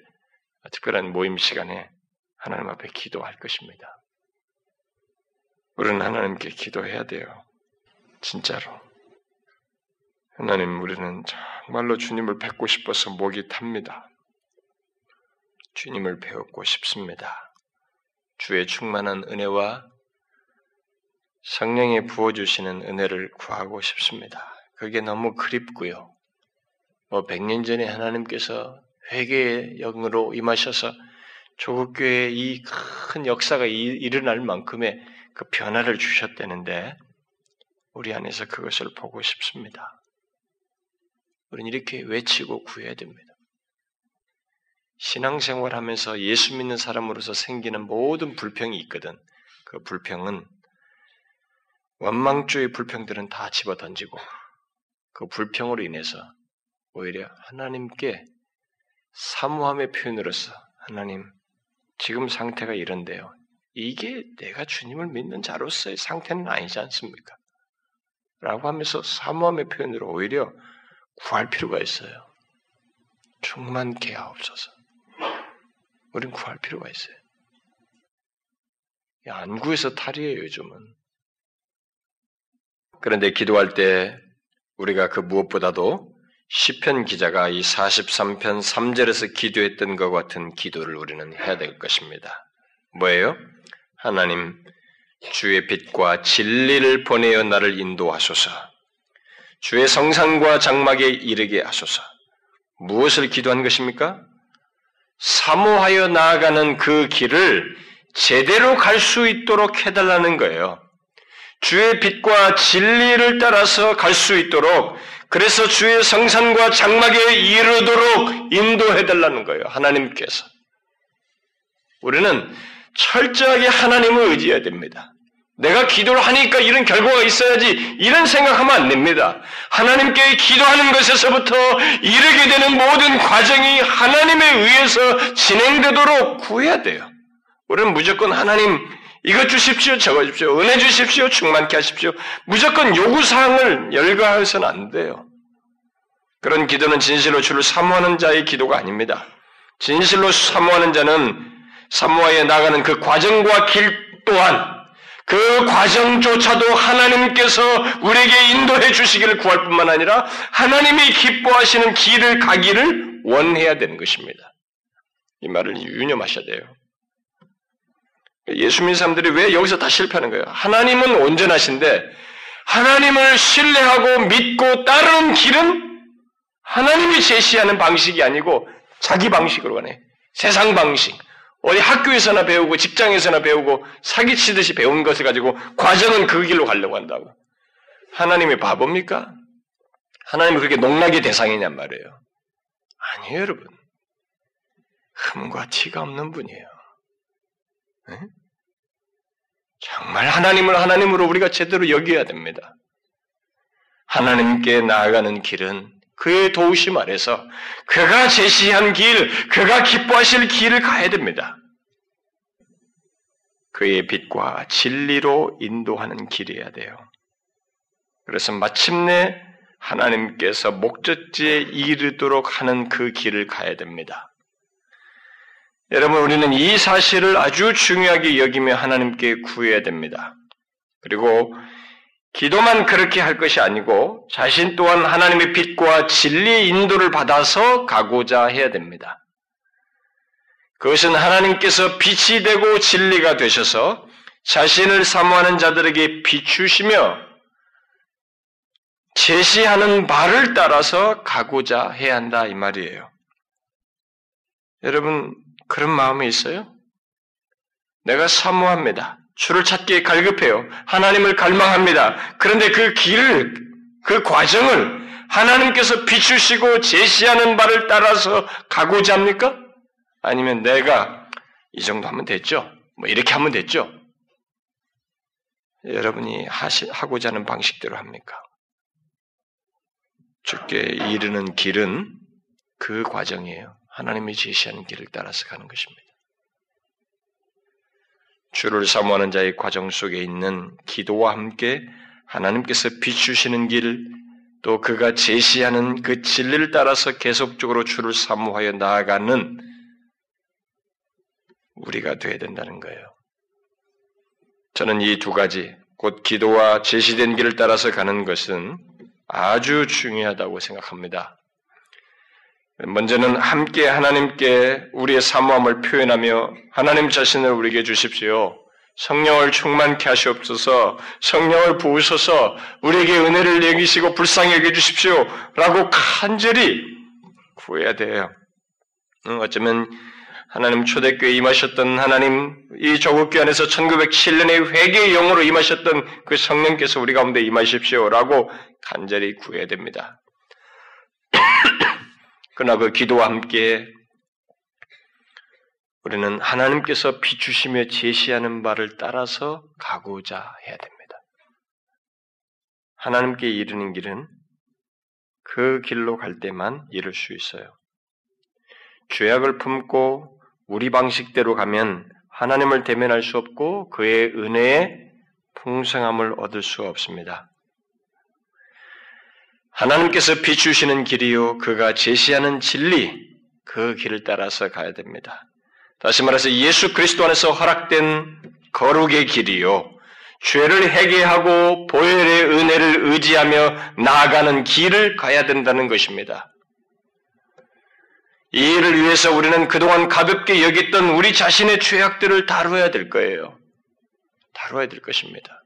특별한 모임 시간에 하나님 앞에 기도할 것입니다. 우리는 하나님께 기도해야 돼요. 진짜로. 하나님, 우리는 정말로 주님을 뵙고 싶어서 목이 탑니다. 주님을 배웠고 싶습니다. 주의 충만한 은혜와 성령이 부어주시는 은혜를 구하고 싶습니다. 그게 너무 그립고요. 뭐 백년 전에 하나님께서 회개의 영으로 임하셔서 조국교회의 이 큰 역사가 일어날 만큼의 그 변화를 주셨다는데 우리 안에서 그것을 보고 싶습니다. 우리는 이렇게 외치고 구해야 됩니다. 신앙생활 하면서 예수 믿는 사람으로서 생기는 모든 불평이 있거든. 그 불평은 원망주의 불평들은 다 집어 던지고 그 불평으로 인해서 오히려 하나님께 사모함의 표현으로서 하나님 지금 상태가 이런데요. 이게 내가 주님을 믿는 자로서의 상태는 아니지 않습니까? 라고 하면서 사모함의 표현으로 오히려 구할 필요가 있어요. 충만케 하옵소서. 우린 구할 필요가 있어요. 안 구해서 탈이에요, 요즘은. 그런데 기도할 때 우리가 그 무엇보다도 시편 기자가 이 43편 3절에서 기도했던 것 같은 기도를 우리는 해야 될 것입니다. 뭐예요? 하나님, 주의 빛과 진리를 보내어 나를 인도하소서. 주의 성상과 장막에 이르게 하소서. 무엇을 기도한 것입니까? 사모하여 나아가는 그 길을 제대로 갈 수 있도록 해달라는 거예요. 주의 빛과 진리를 따라서 갈 수 있도록 그래서 주의 성산과 장막에 이르도록 인도해달라는 거예요. 하나님께서. 우리는 철저하게 하나님을 의지해야 됩니다. 내가 기도를 하니까 이런 결과가 있어야지 이런 생각하면 안 됩니다. 하나님께 기도하는 것에서부터 이르게 되는 모든 과정이 하나님에 의해서 진행되도록 구해야 돼요. 우리는 무조건 하나님 이것 주십시오, 저거 주십시오, 은혜 주십시오, 충만케 하십시오. 무조건 요구사항을 열거해서는 안 돼요. 그런 기도는 진실로 주를 사모하는 자의 기도가 아닙니다. 진실로 사모하는 자는 사모하여 나가는 그 과정과 길 또한 그 과정조차도 하나님께서 우리에게 인도해 주시기를 구할 뿐만 아니라 하나님이 기뻐하시는 길을 가기를 원해야 되는 것입니다. 이 말을 유념하셔야 돼요. 예수 믿는 사람들이 왜 여기서 다 실패하는 거예요? 하나님은 온전하신데 하나님을 신뢰하고 믿고 따르는 길은 하나님이 제시하는 방식이 아니고 자기 방식으로 가네. 세상 방식. 어디 학교에서나 배우고 직장에서나 배우고 사기치듯이 배운 것을 가지고 과정은 그 길로 가려고 한다고. 하나님이 바보입니까? 하나님이 그렇게 농락의 대상이냔 말이에요. 아니에요, 여러분. 흠과 티가 없는 분이에요. 네? 정말 하나님을 하나님으로 우리가 제대로 여겨야 됩니다. 하나님께 나아가는 길은 그의 도우심 아래서 그가 제시한 길, 그가 기뻐하실 길을 가야 됩니다. 그의 빛과 진리로 인도하는 길이어야 돼요. 그래서 마침내 하나님께서 목적지에 이르도록 하는 그 길을 가야 됩니다. 여러분, 우리는 이 사실을 아주 중요하게 여기며 하나님께 구해야 됩니다. 그리고 기도만 그렇게 할 것이 아니고 자신 또한 하나님의 빛과 진리의 인도를 받아서 가고자 해야 됩니다. 그것은 하나님께서 빛이 되고 진리가 되셔서 자신을 사모하는 자들에게 비추시며 제시하는 말을 따라서 가고자 해야 한다 이 말이에요. 여러분 그런 마음이 있어요? 내가 사모합니다. 주를 찾기에 갈급해요. 하나님을 갈망합니다. 그런데 그 길을, 그 과정을 하나님께서 비추시고 제시하는 바를 따라서 가고자 합니까? 아니면 내가 이 정도 하면 됐죠? 뭐 이렇게 하면 됐죠? 여러분이 하시, 하고자 하는 방식대로 합니까? 주께 이르는 길은 그 과정이에요. 하나님이 제시하는 길을 따라서 가는 것입니다. 주를 사모하는 자의 과정 속에 있는 기도와 함께 하나님께서 비추시는 길, 또 그가 제시하는 그 진리를 따라서 계속적으로 주를 사모하여 나아가는 우리가 되어야 된다는 거예요. 저는 이 두 가지, 곧 기도와 제시된 길을 따라서 가는 것은 아주 중요하다고 생각합니다. 먼저는 함께 하나님께 우리의 사모함을 표현하며 하나님 자신을 우리에게 주십시오. 성령을 충만케 하시옵소서, 성령을 부으셔서 우리에게 은혜를 내기시고 불쌍히 여겨주십시오. 라고 간절히 구해야 돼요. 어쩌면 하나님 초대교회 임하셨던 하나님, 이 조국교 안에서 1907년에 회개의 영으로 임하셨던 그 성령께서 우리 가운데 임하십시오. 라고 간절히 구해야 됩니다. 그러나 그 기도와 함께 우리는 하나님께서 비추시며 제시하는 바를 따라서 가고자 해야 됩니다. 하나님께 이르는 길은 그 길로 갈 때만 이룰 수 있어요. 죄악을 품고 우리 방식대로 가면 하나님을 대면할 수 없고 그의 은혜에 풍성함을 얻을 수 없습니다. 하나님께서 비추시는 길이요, 그가 제시하는 진리, 그 길을 따라서 가야 됩니다. 다시 말해서 예수 그리스도 안에서 허락된 거룩의 길이요, 죄를 회개하고 보혈의 은혜를 의지하며 나아가는 길을 가야 된다는 것입니다. 이 일을 위해서 우리는 그동안 가볍게 여겼던 우리 자신의 죄악들을 다루어야 될 거예요. 다루어야 될 것입니다.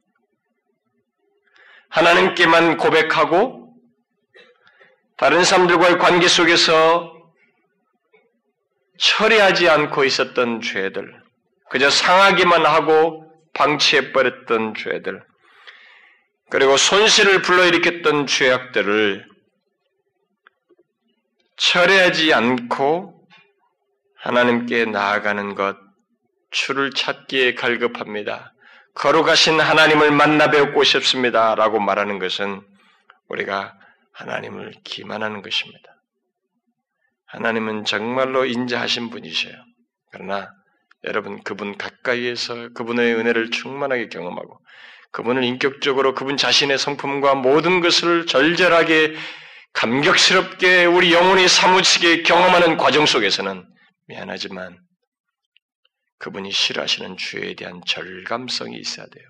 하나님께만 고백하고 다른 사람들과의 관계 속에서 처리하지 않고 있었던 죄들, 그저 상하기만 하고 방치해버렸던 죄들, 그리고 손실을 불러일으켰던 죄악들을 처리하지 않고 하나님께 나아가는 것, 주를 찾기에 갈급합니다. 거룩하신 하나님을 만나 뵙고 싶습니다. 라고 말하는 것은 우리가 하나님을 기만하는 것입니다. 하나님은 정말로 인자하신 분이셔요. 그러나 여러분 그분 가까이에서 그분의 은혜를 충만하게 경험하고 그분을 인격적으로 그분 자신의 성품과 모든 것을 절절하게 감격스럽게 우리 영혼이 사무치게 경험하는 과정 속에서는 미안하지만 그분이 싫어하시는 죄에 대한 절감성이 있어야 돼요.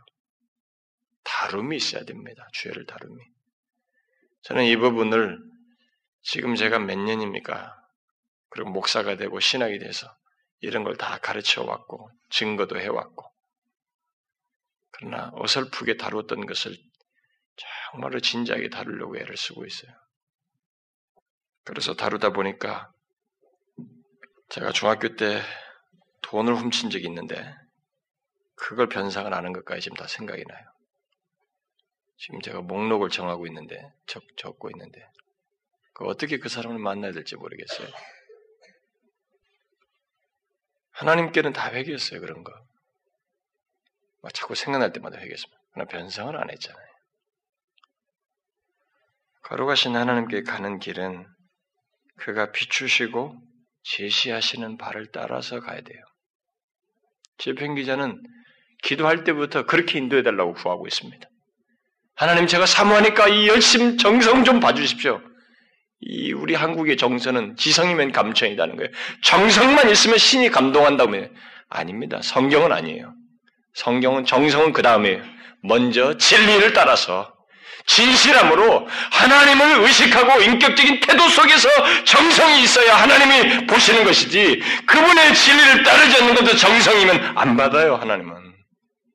다rum이 있어야 됩니다. 죄를 다rum이. 저는 이 부분을 지금 제가 몇 년입니까? 그리고 목사가 되고 신학이 돼서 이런 걸 다 가르쳐 왔고 증거도 해 왔고 그러나 어설프게 다루었던 것을 정말로 진지하게 다루려고 애를 쓰고 있어요. 그래서 다루다 보니까 제가 중학교 때 돈을 훔친 적이 있는데 그걸 변상을 하는 것까지 지금 다 생각이 나요. 지금 제가 목록을 정하고 있는데 적, 적고 있는데 그 어떻게 그 사람을 만나야 될지 모르겠어요. 하나님께는 다 회개했어요, 그런 거. 막 자꾸 생각날 때마다 회개했습니다. 그러나 변성을 안 했잖아요. 거룩하신 하나님께 가는 길은 그가 비추시고 제시하시는 바를 따라서 가야 돼요. 재편 기자는 기도할 때부터 그렇게 인도해달라고 구하고 있습니다. 하나님 제가 사모하니까 이 열심 정성 좀 봐주십시오. 이 우리 한국의 정서는 지성이면 감천이라는 거예요. 정성만 있으면 신이 감동한다며 아닙니다. 성경은 아니에요. 성경은 정성은 그 다음에 먼저 진리를 따라서 진실함으로 하나님을 의식하고 인격적인 태도 속에서 정성이 있어야 하나님이 보시는 것이지 그분의 진리를 따르지 않는 것도 정성이면 안 받아요 하나님은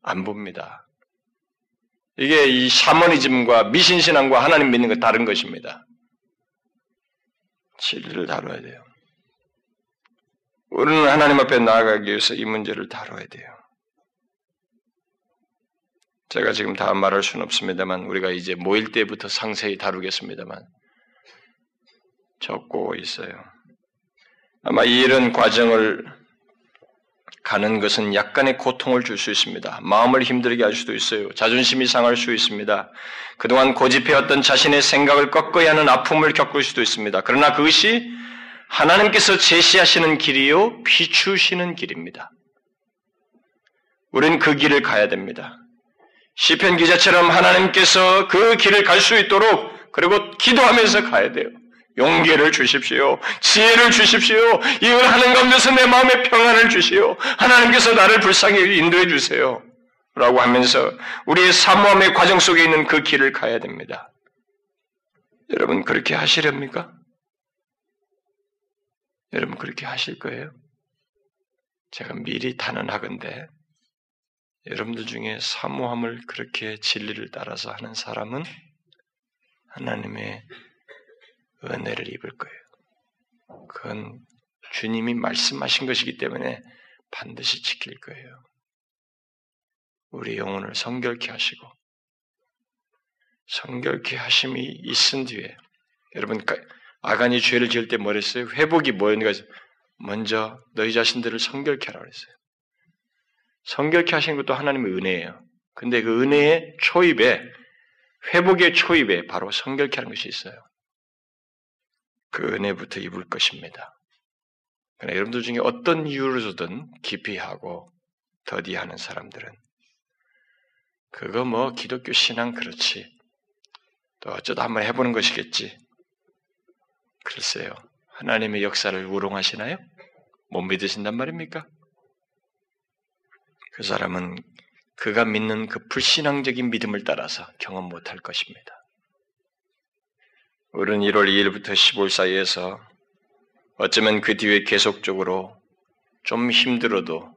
안 봅니다. 이게 이 샤머니즘과 미신신앙과 하나님 믿는 거 다른 것입니다. 진리를 다뤄야 돼요. 우리는 하나님 앞에 나아가기 위해서 이 문제를 다뤄야 돼요. 제가 지금 다 말할 수는 없습니다만 우리가 이제 모일 때부터 상세히 다루겠습니다만 적고 있어요. 아마 이런 과정을 가는 것은 약간의 고통을 줄 수 있습니다. 마음을 힘들게 할 수도 있어요. 자존심이 상할 수 있습니다. 그동안 고집해왔던 자신의 생각을 꺾어야 하는 아픔을 겪을 수도 있습니다. 그러나 그것이 하나님께서 제시하시는 길이요, 비추시는 길입니다. 우리는 그 길을 가야 됩니다. 시편 기자처럼 하나님께서 그 길을 갈 수 있도록 그리고 기도하면서 가야 돼요. 용기를 주십시오. 지혜를 주십시오. 이걸 하는 가운데서 내 마음에 평안을 주시오. 하나님께서 나를 불쌍히 인도해 주세요. 라고 하면서 우리의 사모함의 과정 속에 있는 그 길을 가야 됩니다. 여러분 그렇게 하시렵니까? 여러분 그렇게 하실 거예요? 제가 미리 단언하건데 여러분들 중에 사모함을 그렇게 진리를 따라서 하는 사람은 하나님의 은혜를 입을 거예요. 그건 주님이 말씀하신 것이기 때문에 반드시 지킬 거예요. 우리 영혼을 성결케 하시고 성결케 하심이 있은 뒤에 여러분 아간이 죄를 지을 때 뭐랬어요? 회복이 뭐였는가? 먼저 너희 자신들을 성결케 하라 그랬어요. 성결케 하신 것도 하나님의 은혜예요. 근데 그 은혜의 초입에 회복의 초입에 바로 성결케 하는 것이 있어요. 그 은혜부터 입을 것입니다. 그러나 여러분들 중에 어떤 이유로든 깊이 하고 더디하는 사람들은 그거 뭐 기독교 신앙 그렇지. 또 어쩌다 한번 해보는 것이겠지. 글쎄요. 하나님의 역사를 우롱하시나요? 못 믿으신단 말입니까? 그 사람은 그가 믿는 그 불신앙적인 믿음을 따라서 경험 못할 것입니다. 우리는 1월 2일부터 15일 사이에서 어쩌면 그 뒤에 계속적으로 좀 힘들어도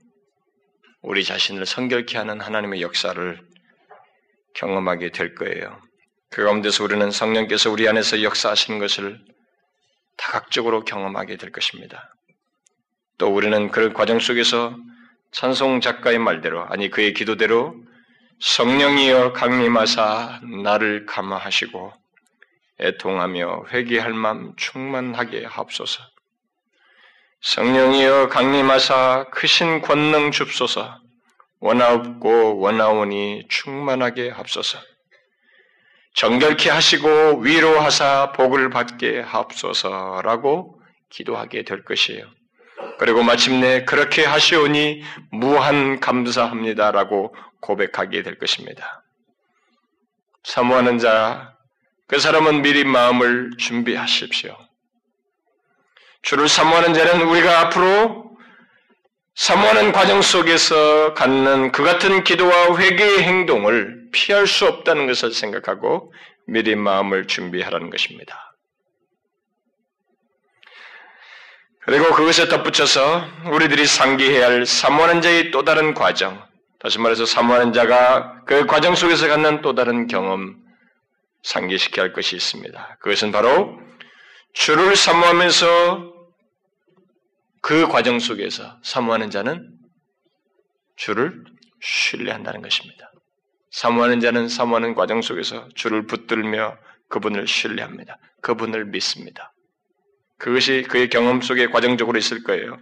우리 자신을 성결케 하는 하나님의 역사를 경험하게 될 거예요. 그 가운데서 우리는 성령께서 우리 안에서 역사하시는 것을 다각적으로 경험하게 될 것입니다. 또 우리는 그 과정 속에서 찬송 작가의 말대로 아니 그의 기도대로 성령이여 강림하사 나를 감화하시고 애통하며 회개할 마음 충만하게 하옵소서. 성령이여 강림하사 크신 권능 줍소서. 원하옵고 원하오니 충만하게 합소서. 정결케 하시고 위로하사 복을 받게 하옵소서라고 기도하게 될 것이에요. 그리고 마침내 그렇게 하시오니 무한 감사합니다라고 고백하게 될 것입니다. 사모하는 자, 그 사람은 미리 마음을 준비하십시오. 주를 사모하는 자는 우리가 앞으로 사모하는 과정 속에서 갖는 그 같은 기도와 회개의 행동을 피할 수 없다는 것을 생각하고 미리 마음을 준비하라는 것입니다. 그리고 그것에 덧붙여서 우리들이 상기해야 할 사모하는 자의 또 다른 과정, 다시 말해서 사모하는 자가 그 과정 속에서 갖는 또 다른 경험, 상기시켜야 할 것이 있습니다. 그것은 바로 주를 사모하면서 그 과정 속에서 사모하는 자는 주를 신뢰한다는 것입니다. 사모하는 자는 사모하는 과정 속에서 주를 붙들며 그분을 신뢰합니다. 그분을 믿습니다. 그것이 그의 경험 속에 과정적으로 있을 거예요.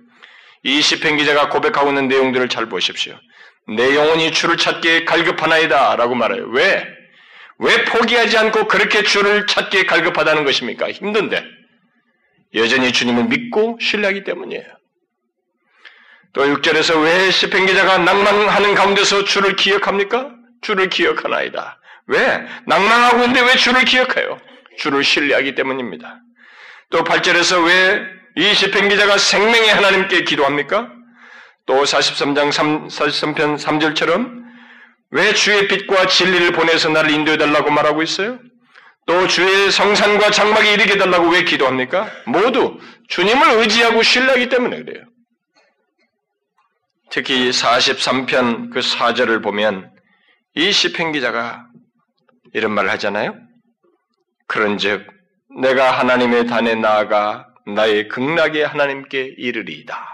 이 시편 기자가 고백하고 있는 내용들을 잘 보십시오. 내 영혼이 주를 찾기에 갈급하나이다 라고 말해요. 왜? 왜 포기하지 않고 그렇게 주를 찾기에 갈급하다는 것입니까? 힘든데. 여전히 주님을 믿고 신뢰하기 때문이에요. 또 6절에서 왜 시편 기자가 낭만하는 가운데서 주를 기억합니까? 주를 기억하나이다. 왜? 낭만하고 있는데 왜 주를 기억해요? 주를 신뢰하기 때문입니다. 또 8절에서 왜 이 시편 기자가 생명의 하나님께 기도합니까? 또 43장 3, 43편 3절처럼 왜 주의 빛과 진리를 보내서 나를 인도해 달라고 말하고 있어요? 또 주의 성산과 장막에 이르게 달라고 왜 기도합니까? 모두 주님을 의지하고 신뢰하기 때문에 그래요. 특히 43편 그 4절을 보면 이 시편 기자가 이런 말을 하잖아요. 그런즉 내가 하나님의 단에 나아가 나의 극락의 하나님께 이르리이다.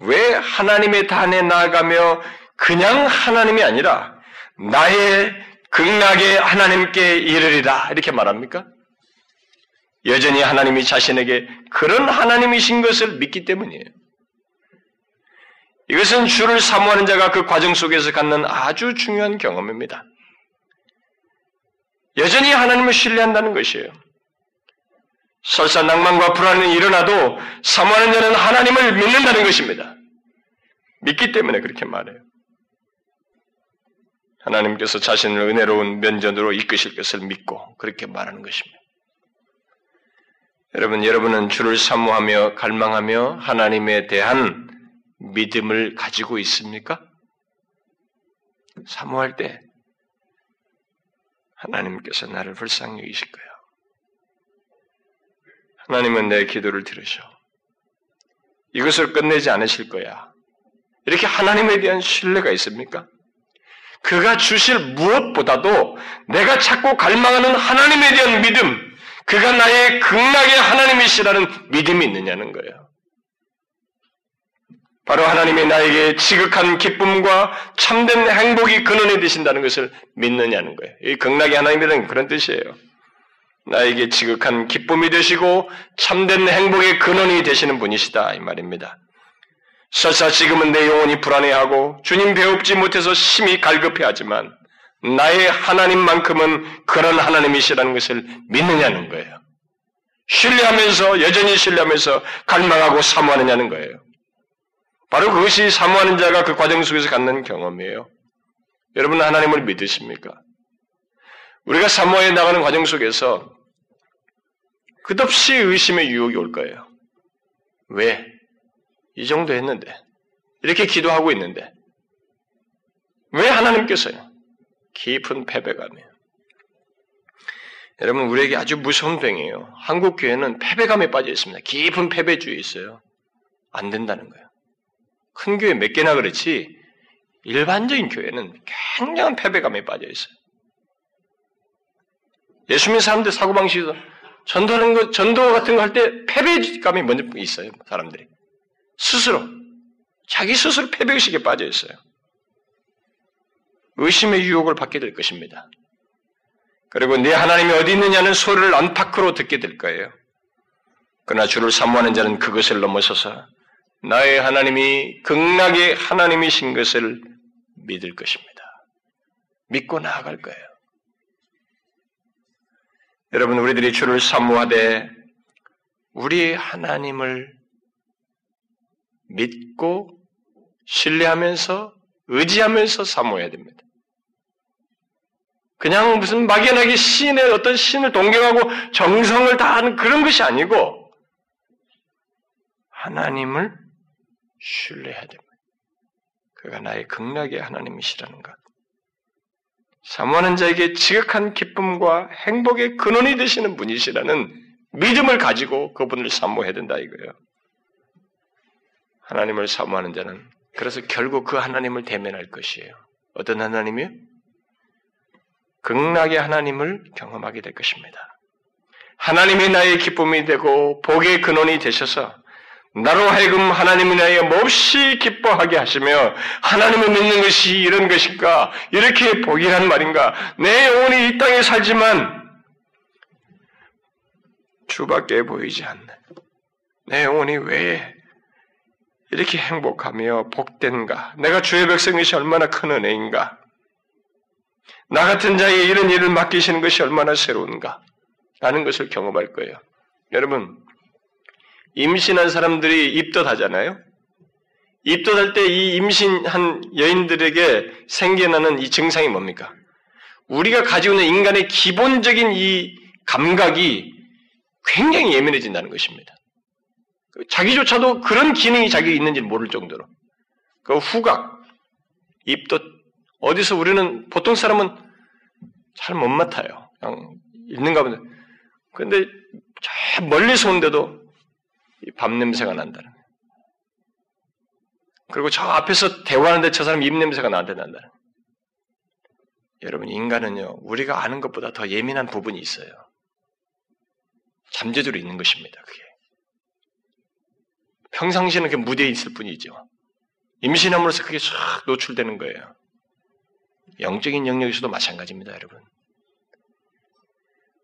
왜 하나님의 단에 나아가며 그냥 하나님이 아니라 나의 극락의 하나님께 이르리라 이렇게 말합니까? 여전히 하나님이 자신에게 그런 하나님이신 것을 믿기 때문이에요. 이것은 주를 사모하는 자가 그 과정 속에서 갖는 아주 중요한 경험입니다. 여전히 하나님을 신뢰한다는 것이에요. 설사 낭만과 불안이 일어나도 사모하는 자는 하나님을 믿는다는 것입니다. 믿기 때문에 그렇게 말해요. 하나님께서 자신을 은혜로운 면전으로 이끄실 것을 믿고 그렇게 말하는 것입니다. 여러분, 여러분은 주를 사모하며 갈망하며 하나님에 대한 믿음을 가지고 있습니까? 사모할 때 하나님께서 나를 불쌍히 여기실 거예요. 하나님은 내 기도를 들으셔. 이것을 끝내지 않으실 거야. 이렇게 하나님에 대한 신뢰가 있습니까? 그가 주실 무엇보다도 내가 찾고 갈망하는 하나님에 대한 믿음, 그가 나의 극락의 하나님이시라는 믿음이 있느냐는 거예요. 바로 하나님이 나에게 지극한 기쁨과 참된 행복이 근원이 되신다는 것을 믿느냐는 거예요. 이 극락의 하나님이라는 그런 뜻이에요. 나에게 지극한 기쁨이 되시고 참된 행복의 근원이 되시는 분이시다 이 말입니다. 설사 지금은 내 영혼이 불안해하고 주님 배웁지 못해서 심히 갈급해하지만 나의 하나님만큼은 그런 하나님이시라는 것을 믿느냐는 거예요. 신뢰하면서 여전히 신뢰하면서 갈망하고 사모하느냐는 거예요. 바로 그것이 사모하는 자가 그 과정 속에서 갖는 경험이에요. 여러분은 하나님을 믿으십니까? 우리가 사모해 나가는 과정 속에서 끝없이 의심의 유혹이 올 거예요. 왜? 이 정도 했는데. 이렇게 기도하고 있는데. 왜 하나님께서요? 깊은 패배감이에요. 여러분, 우리에게 아주 무서운 병이에요. 한국 교회는 패배감에 빠져 있습니다. 깊은 패배주의 있어요. 안 된다는 거예요. 큰 교회 몇 개나 그렇지 일반적인 교회는 굉장한 패배감에 빠져 있어요. 예수 믿는 사람들 사고방식에서 전도하는 거, 전도 같은 거 할 때 패배감이 먼저 있어요, 사람들이. 스스로. 자기 스스로 패배의식에 빠져 있어요. 의심의 유혹을 받게 될 것입니다. 그리고 내 하나님이 어디 있느냐는 소리를 안팎으로 듣게 될 거예요. 그러나 주를 사모하는 자는 그것을 넘어서서 나의 하나님이 극락의 하나님이신 것을 믿을 것입니다. 믿고 나아갈 거예요. 여러분, 우리들이 주를 사모하되 우리 하나님을 믿고 신뢰하면서 의지하면서 사모해야 됩니다. 그냥 무슨 막연하게 신의 어떤 신을 동경하고 정성을 다하는 그런 것이 아니고 하나님을 신뢰해야 됩니다. 그가 나의 극락의 하나님이시라는 것. 사모하는 자에게 지극한 기쁨과 행복의 근원이 되시는 분이시라는 믿음을 가지고 그분을 사모해야 된다 이거예요. 하나님을 사모하는 자는 그래서 결국 그 하나님을 대면할 것이에요. 어떤 하나님이요? 극락의 하나님을 경험하게 될 것입니다. 하나님이 나의 기쁨이 되고 복의 근원이 되셔서 나로 하여금 하나님을 위하여 몹시 기뻐하게 하시며 하나님을 믿는 것이 이런 것인가 이렇게 복이란 말인가 내 영혼이 이 땅에 살지만 주밖에 보이지 않는 내 영혼이 왜 이렇게 행복하며 복된가? 내가 주의 백성이시 얼마나 큰 은혜인가? 나 같은 자에게 이런 일을 맡기시는 것이 얼마나 새로운가? 라는 것을 경험할 거예요. 여러분, 임신한 사람들이 입덧하잖아요? 입덧할 때 이 임신한 여인들에게 생겨나는 이 증상이 뭡니까? 우리가 가지고 있는 인간의 기본적인 이 감각이 굉장히 예민해진다는 것입니다. 자기조차도 그런 기능이 자기 있는지 모를 정도로. 그 후각, 입덧, 어디서 우리는 보통 사람은 잘 못 맡아요. 그냥 있는가 보다. 근데 저 멀리서 온데도 밥 냄새가 난다는 거예요. 그리고 저 앞에서 대화하는데 저 사람 입 냄새가 나한테 난다는 거예요. 여러분, 인간은요, 우리가 아는 것보다 더 예민한 부분이 있어요. 잠재적으로 있는 것입니다, 그게. 평상시에는 그게 무대에 있을 뿐이죠. 임신함으로써 그게 쫙 노출되는 거예요. 영적인 영역에서도 마찬가지입니다, 여러분.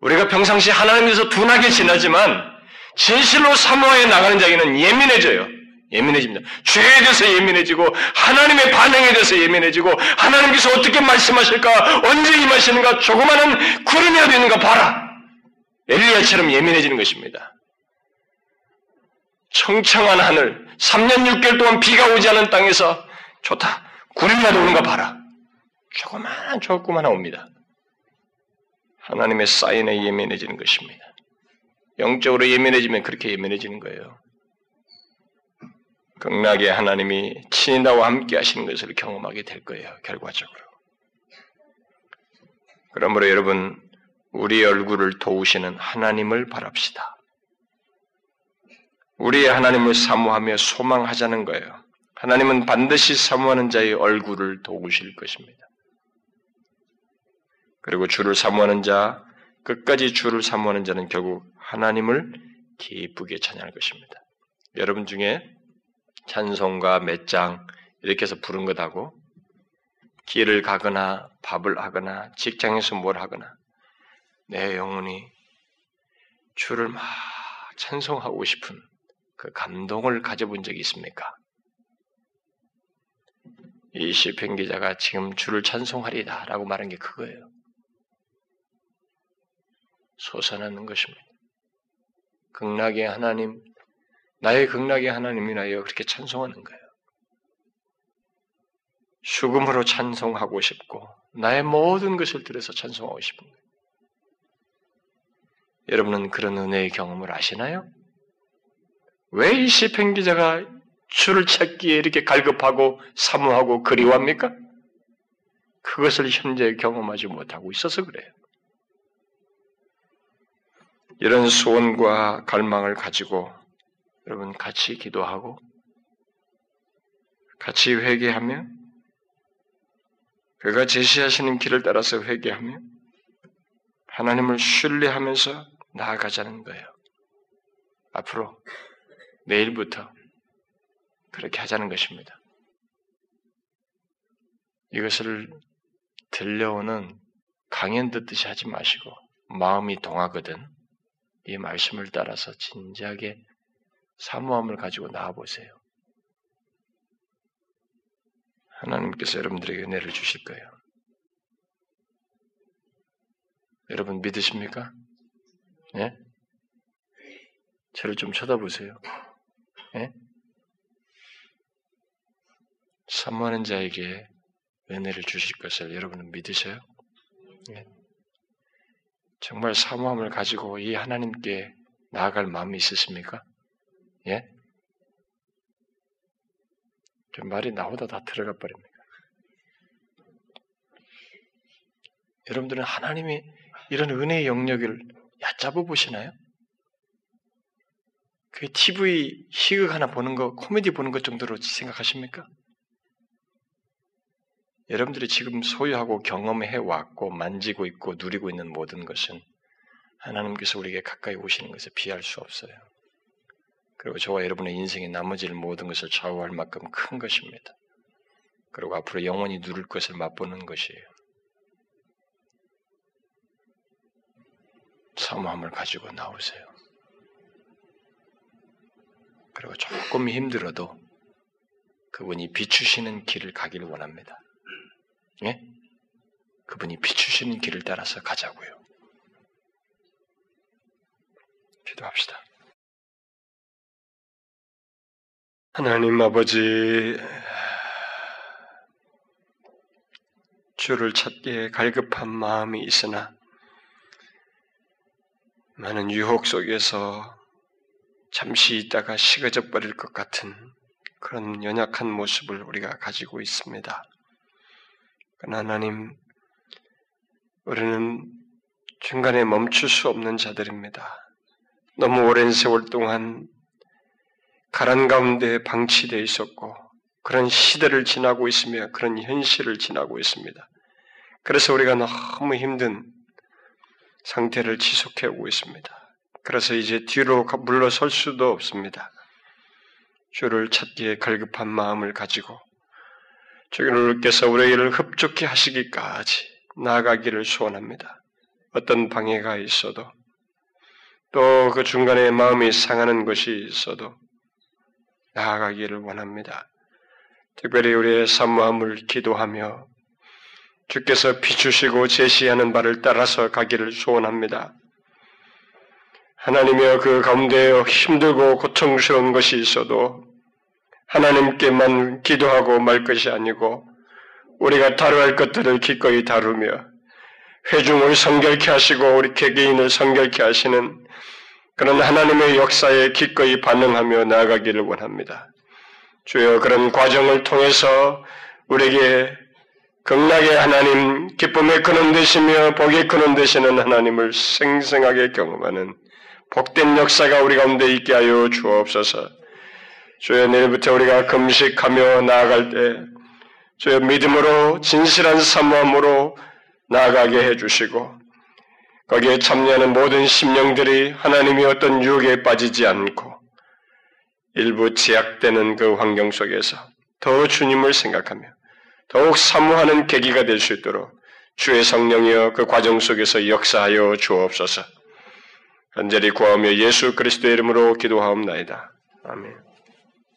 우리가 평상시 하나님에서 둔하게 지나지만 진실로 사모해 나가는 자에게는 예민해져요. 예민해집니다. 죄에 대해서 예민해지고 하나님의 반응에 대해서 예민해지고 하나님께서 어떻게 말씀하실까 언제 임하시는가 조그마한 구름이 어디 있는가 봐라. 엘리야처럼 예민해지는 것입니다. 청청한 하늘 3년 6개월 동안 비가 오지 않은 땅에서 좋다. 구름이라도 오는가 봐라. 조금 하나 옵니다. 하나님의 사인에 예민해지는 것입니다. 영적으로 예민해지면 그렇게 예민해지는 거예요. 극락의 하나님이 친히 나와 함께 하시는 것을 경험하게 될 거예요. 결과적으로. 그러므로 여러분 우리 얼굴을 도우시는 하나님을 바랍시다. 우리의 하나님을 사모하며 소망하자는 거예요. 하나님은 반드시 사모하는 자의 얼굴을 도우실 것입니다. 그리고 주를 사모하는 자, 끝까지 주를 사모하는 자는 결국 하나님을 기쁘게 찬양할 것입니다. 여러분 중에 찬송가 몇장 이렇게 해서 부른 것하고 길을 가거나 밥을 하거나 직장에서 뭘 하거나 내 영혼이 주를 막 찬송하고 싶은 그 감동을 가져본 적이 있습니까? 이 시편 기자가 지금 주를 찬송하리다라고 말한 게 그거예요. 솟아나는 것입니다. 극락의 하나님, 나의 극락의 하나님이나여 그렇게 찬송하는 거예요. 수금으로 찬송하고 싶고 나의 모든 것을 들여서 찬송하고 싶은 거예요. 여러분은 그런 은혜의 경험을 아시나요? 왜 이 시편 기자가 주를 찾기에 이렇게 갈급하고 사모하고 그리워합니까? 그것을 현재 경험하지 못하고 있어서 그래요. 이런 소원과 갈망을 가지고 여러분 같이 기도하고 같이 회개하며 그가 제시하시는 길을 따라서 회개하며 하나님을 신뢰하면서 나아가자는 거예요. 앞으로 내일부터 그렇게 하자는 것입니다. 이것을 들려오는 강연 듣듯이 하지 마시고 마음이 동하거든 이 말씀을 따라서 진지하게 사모함을 가지고 나와보세요. 하나님께서 여러분들에게 은혜를 주실 거예요. 여러분 믿으십니까? 예? 저를 좀 쳐다보세요. 예? 사모하는 자에게 은혜를 주실 것을 여러분은 믿으세요? 예. 정말 사모함을 가지고 이 하나님께 나아갈 마음이 있으십니까? 예? 좀 말이 나오다 다 들어가 버립니다. 여러분들은 하나님이 이런 은혜의 영역을 얕잡아 보시나요? 그 TV 희극 하나 보는 거, 코미디 보는 것 정도로 생각하십니까? 여러분들이 지금 소유하고 경험해 왔고 만지고 있고 누리고 있는 모든 것은 하나님께서 우리에게 가까이 오시는 것을 비할 수 없어요. 그리고 저와 여러분의 인생의 나머지 모든 것을 좌우할 만큼 큰 것입니다. 그리고 앞으로 영원히 누릴 것을 맛보는 것이에요. 사모함을 가지고 나오세요. 그리고 조금 힘들어도 그분이 비추시는 길을 가기를 원합니다. 예? 그분이 비추시는 길을 따라서 가자고요. 기도합시다. 하나님 아버지, 주를 찾기에 갈급한 마음이 있으나 많은 유혹 속에서 잠시 있다가 식어져 버릴 것 같은 그런 연약한 모습을 우리가 가지고 있습니다. 그러나 하나님, 우리는 중간에 멈출 수 없는 자들입니다. 너무 오랜 세월 동안 가란 가운데 방치되어 있었고, 그런 시대를 지나고 있으며 그런 현실을 지나고 있습니다. 그래서 우리가 너무 힘든 상태를 지속해 오고 있습니다. 그래서 이제 뒤로 물러설 수도 없습니다. 주를 찾기에 갈급한 마음을 가지고 주님께서 우리를 흡족히 하시기까지 나아가기를 소원합니다. 어떤 방해가 있어도 또 그 중간에 마음이 상하는 것이 있어도 나아가기를 원합니다. 특별히 우리의 사모함을 기도하며 주께서 비추시고 제시하는 바를 따라서 가기를 소원합니다. 하나님여 그 가운데 힘들고 고통스러운 것이 있어도 하나님께만 기도하고 말 것이 아니고 우리가 다뤄야 할 것들을 기꺼이 다루며 회중을 성결케 하시고 우리 개개인을 성결케 하시는 그런 하나님의 역사에 기꺼이 반응하며 나아가기를 원합니다. 주여 그런 과정을 통해서 우리에게 극락의 하나님, 기쁨의 근원 되시며 복의 근원 되시는 하나님을 생생하게 경험하는 복된 역사가 우리 가운데 있게 하여 주옵소서. 주여 내일부터 우리가 금식하며 나아갈 때 주여 믿음으로 진실한 사모함으로 나아가게 해주시고 거기에 참여하는 모든 심령들이 하나님이 어떤 유혹에 빠지지 않고 일부 제약되는 그 환경 속에서 더 주님을 생각하며 더욱 사모하는 계기가 될 수 있도록 주의 성령이여 그 과정 속에서 역사하여 주옵소서. 간절히 구하며 예수 그리스도의 이름으로 기도하옵나이다. 아멘.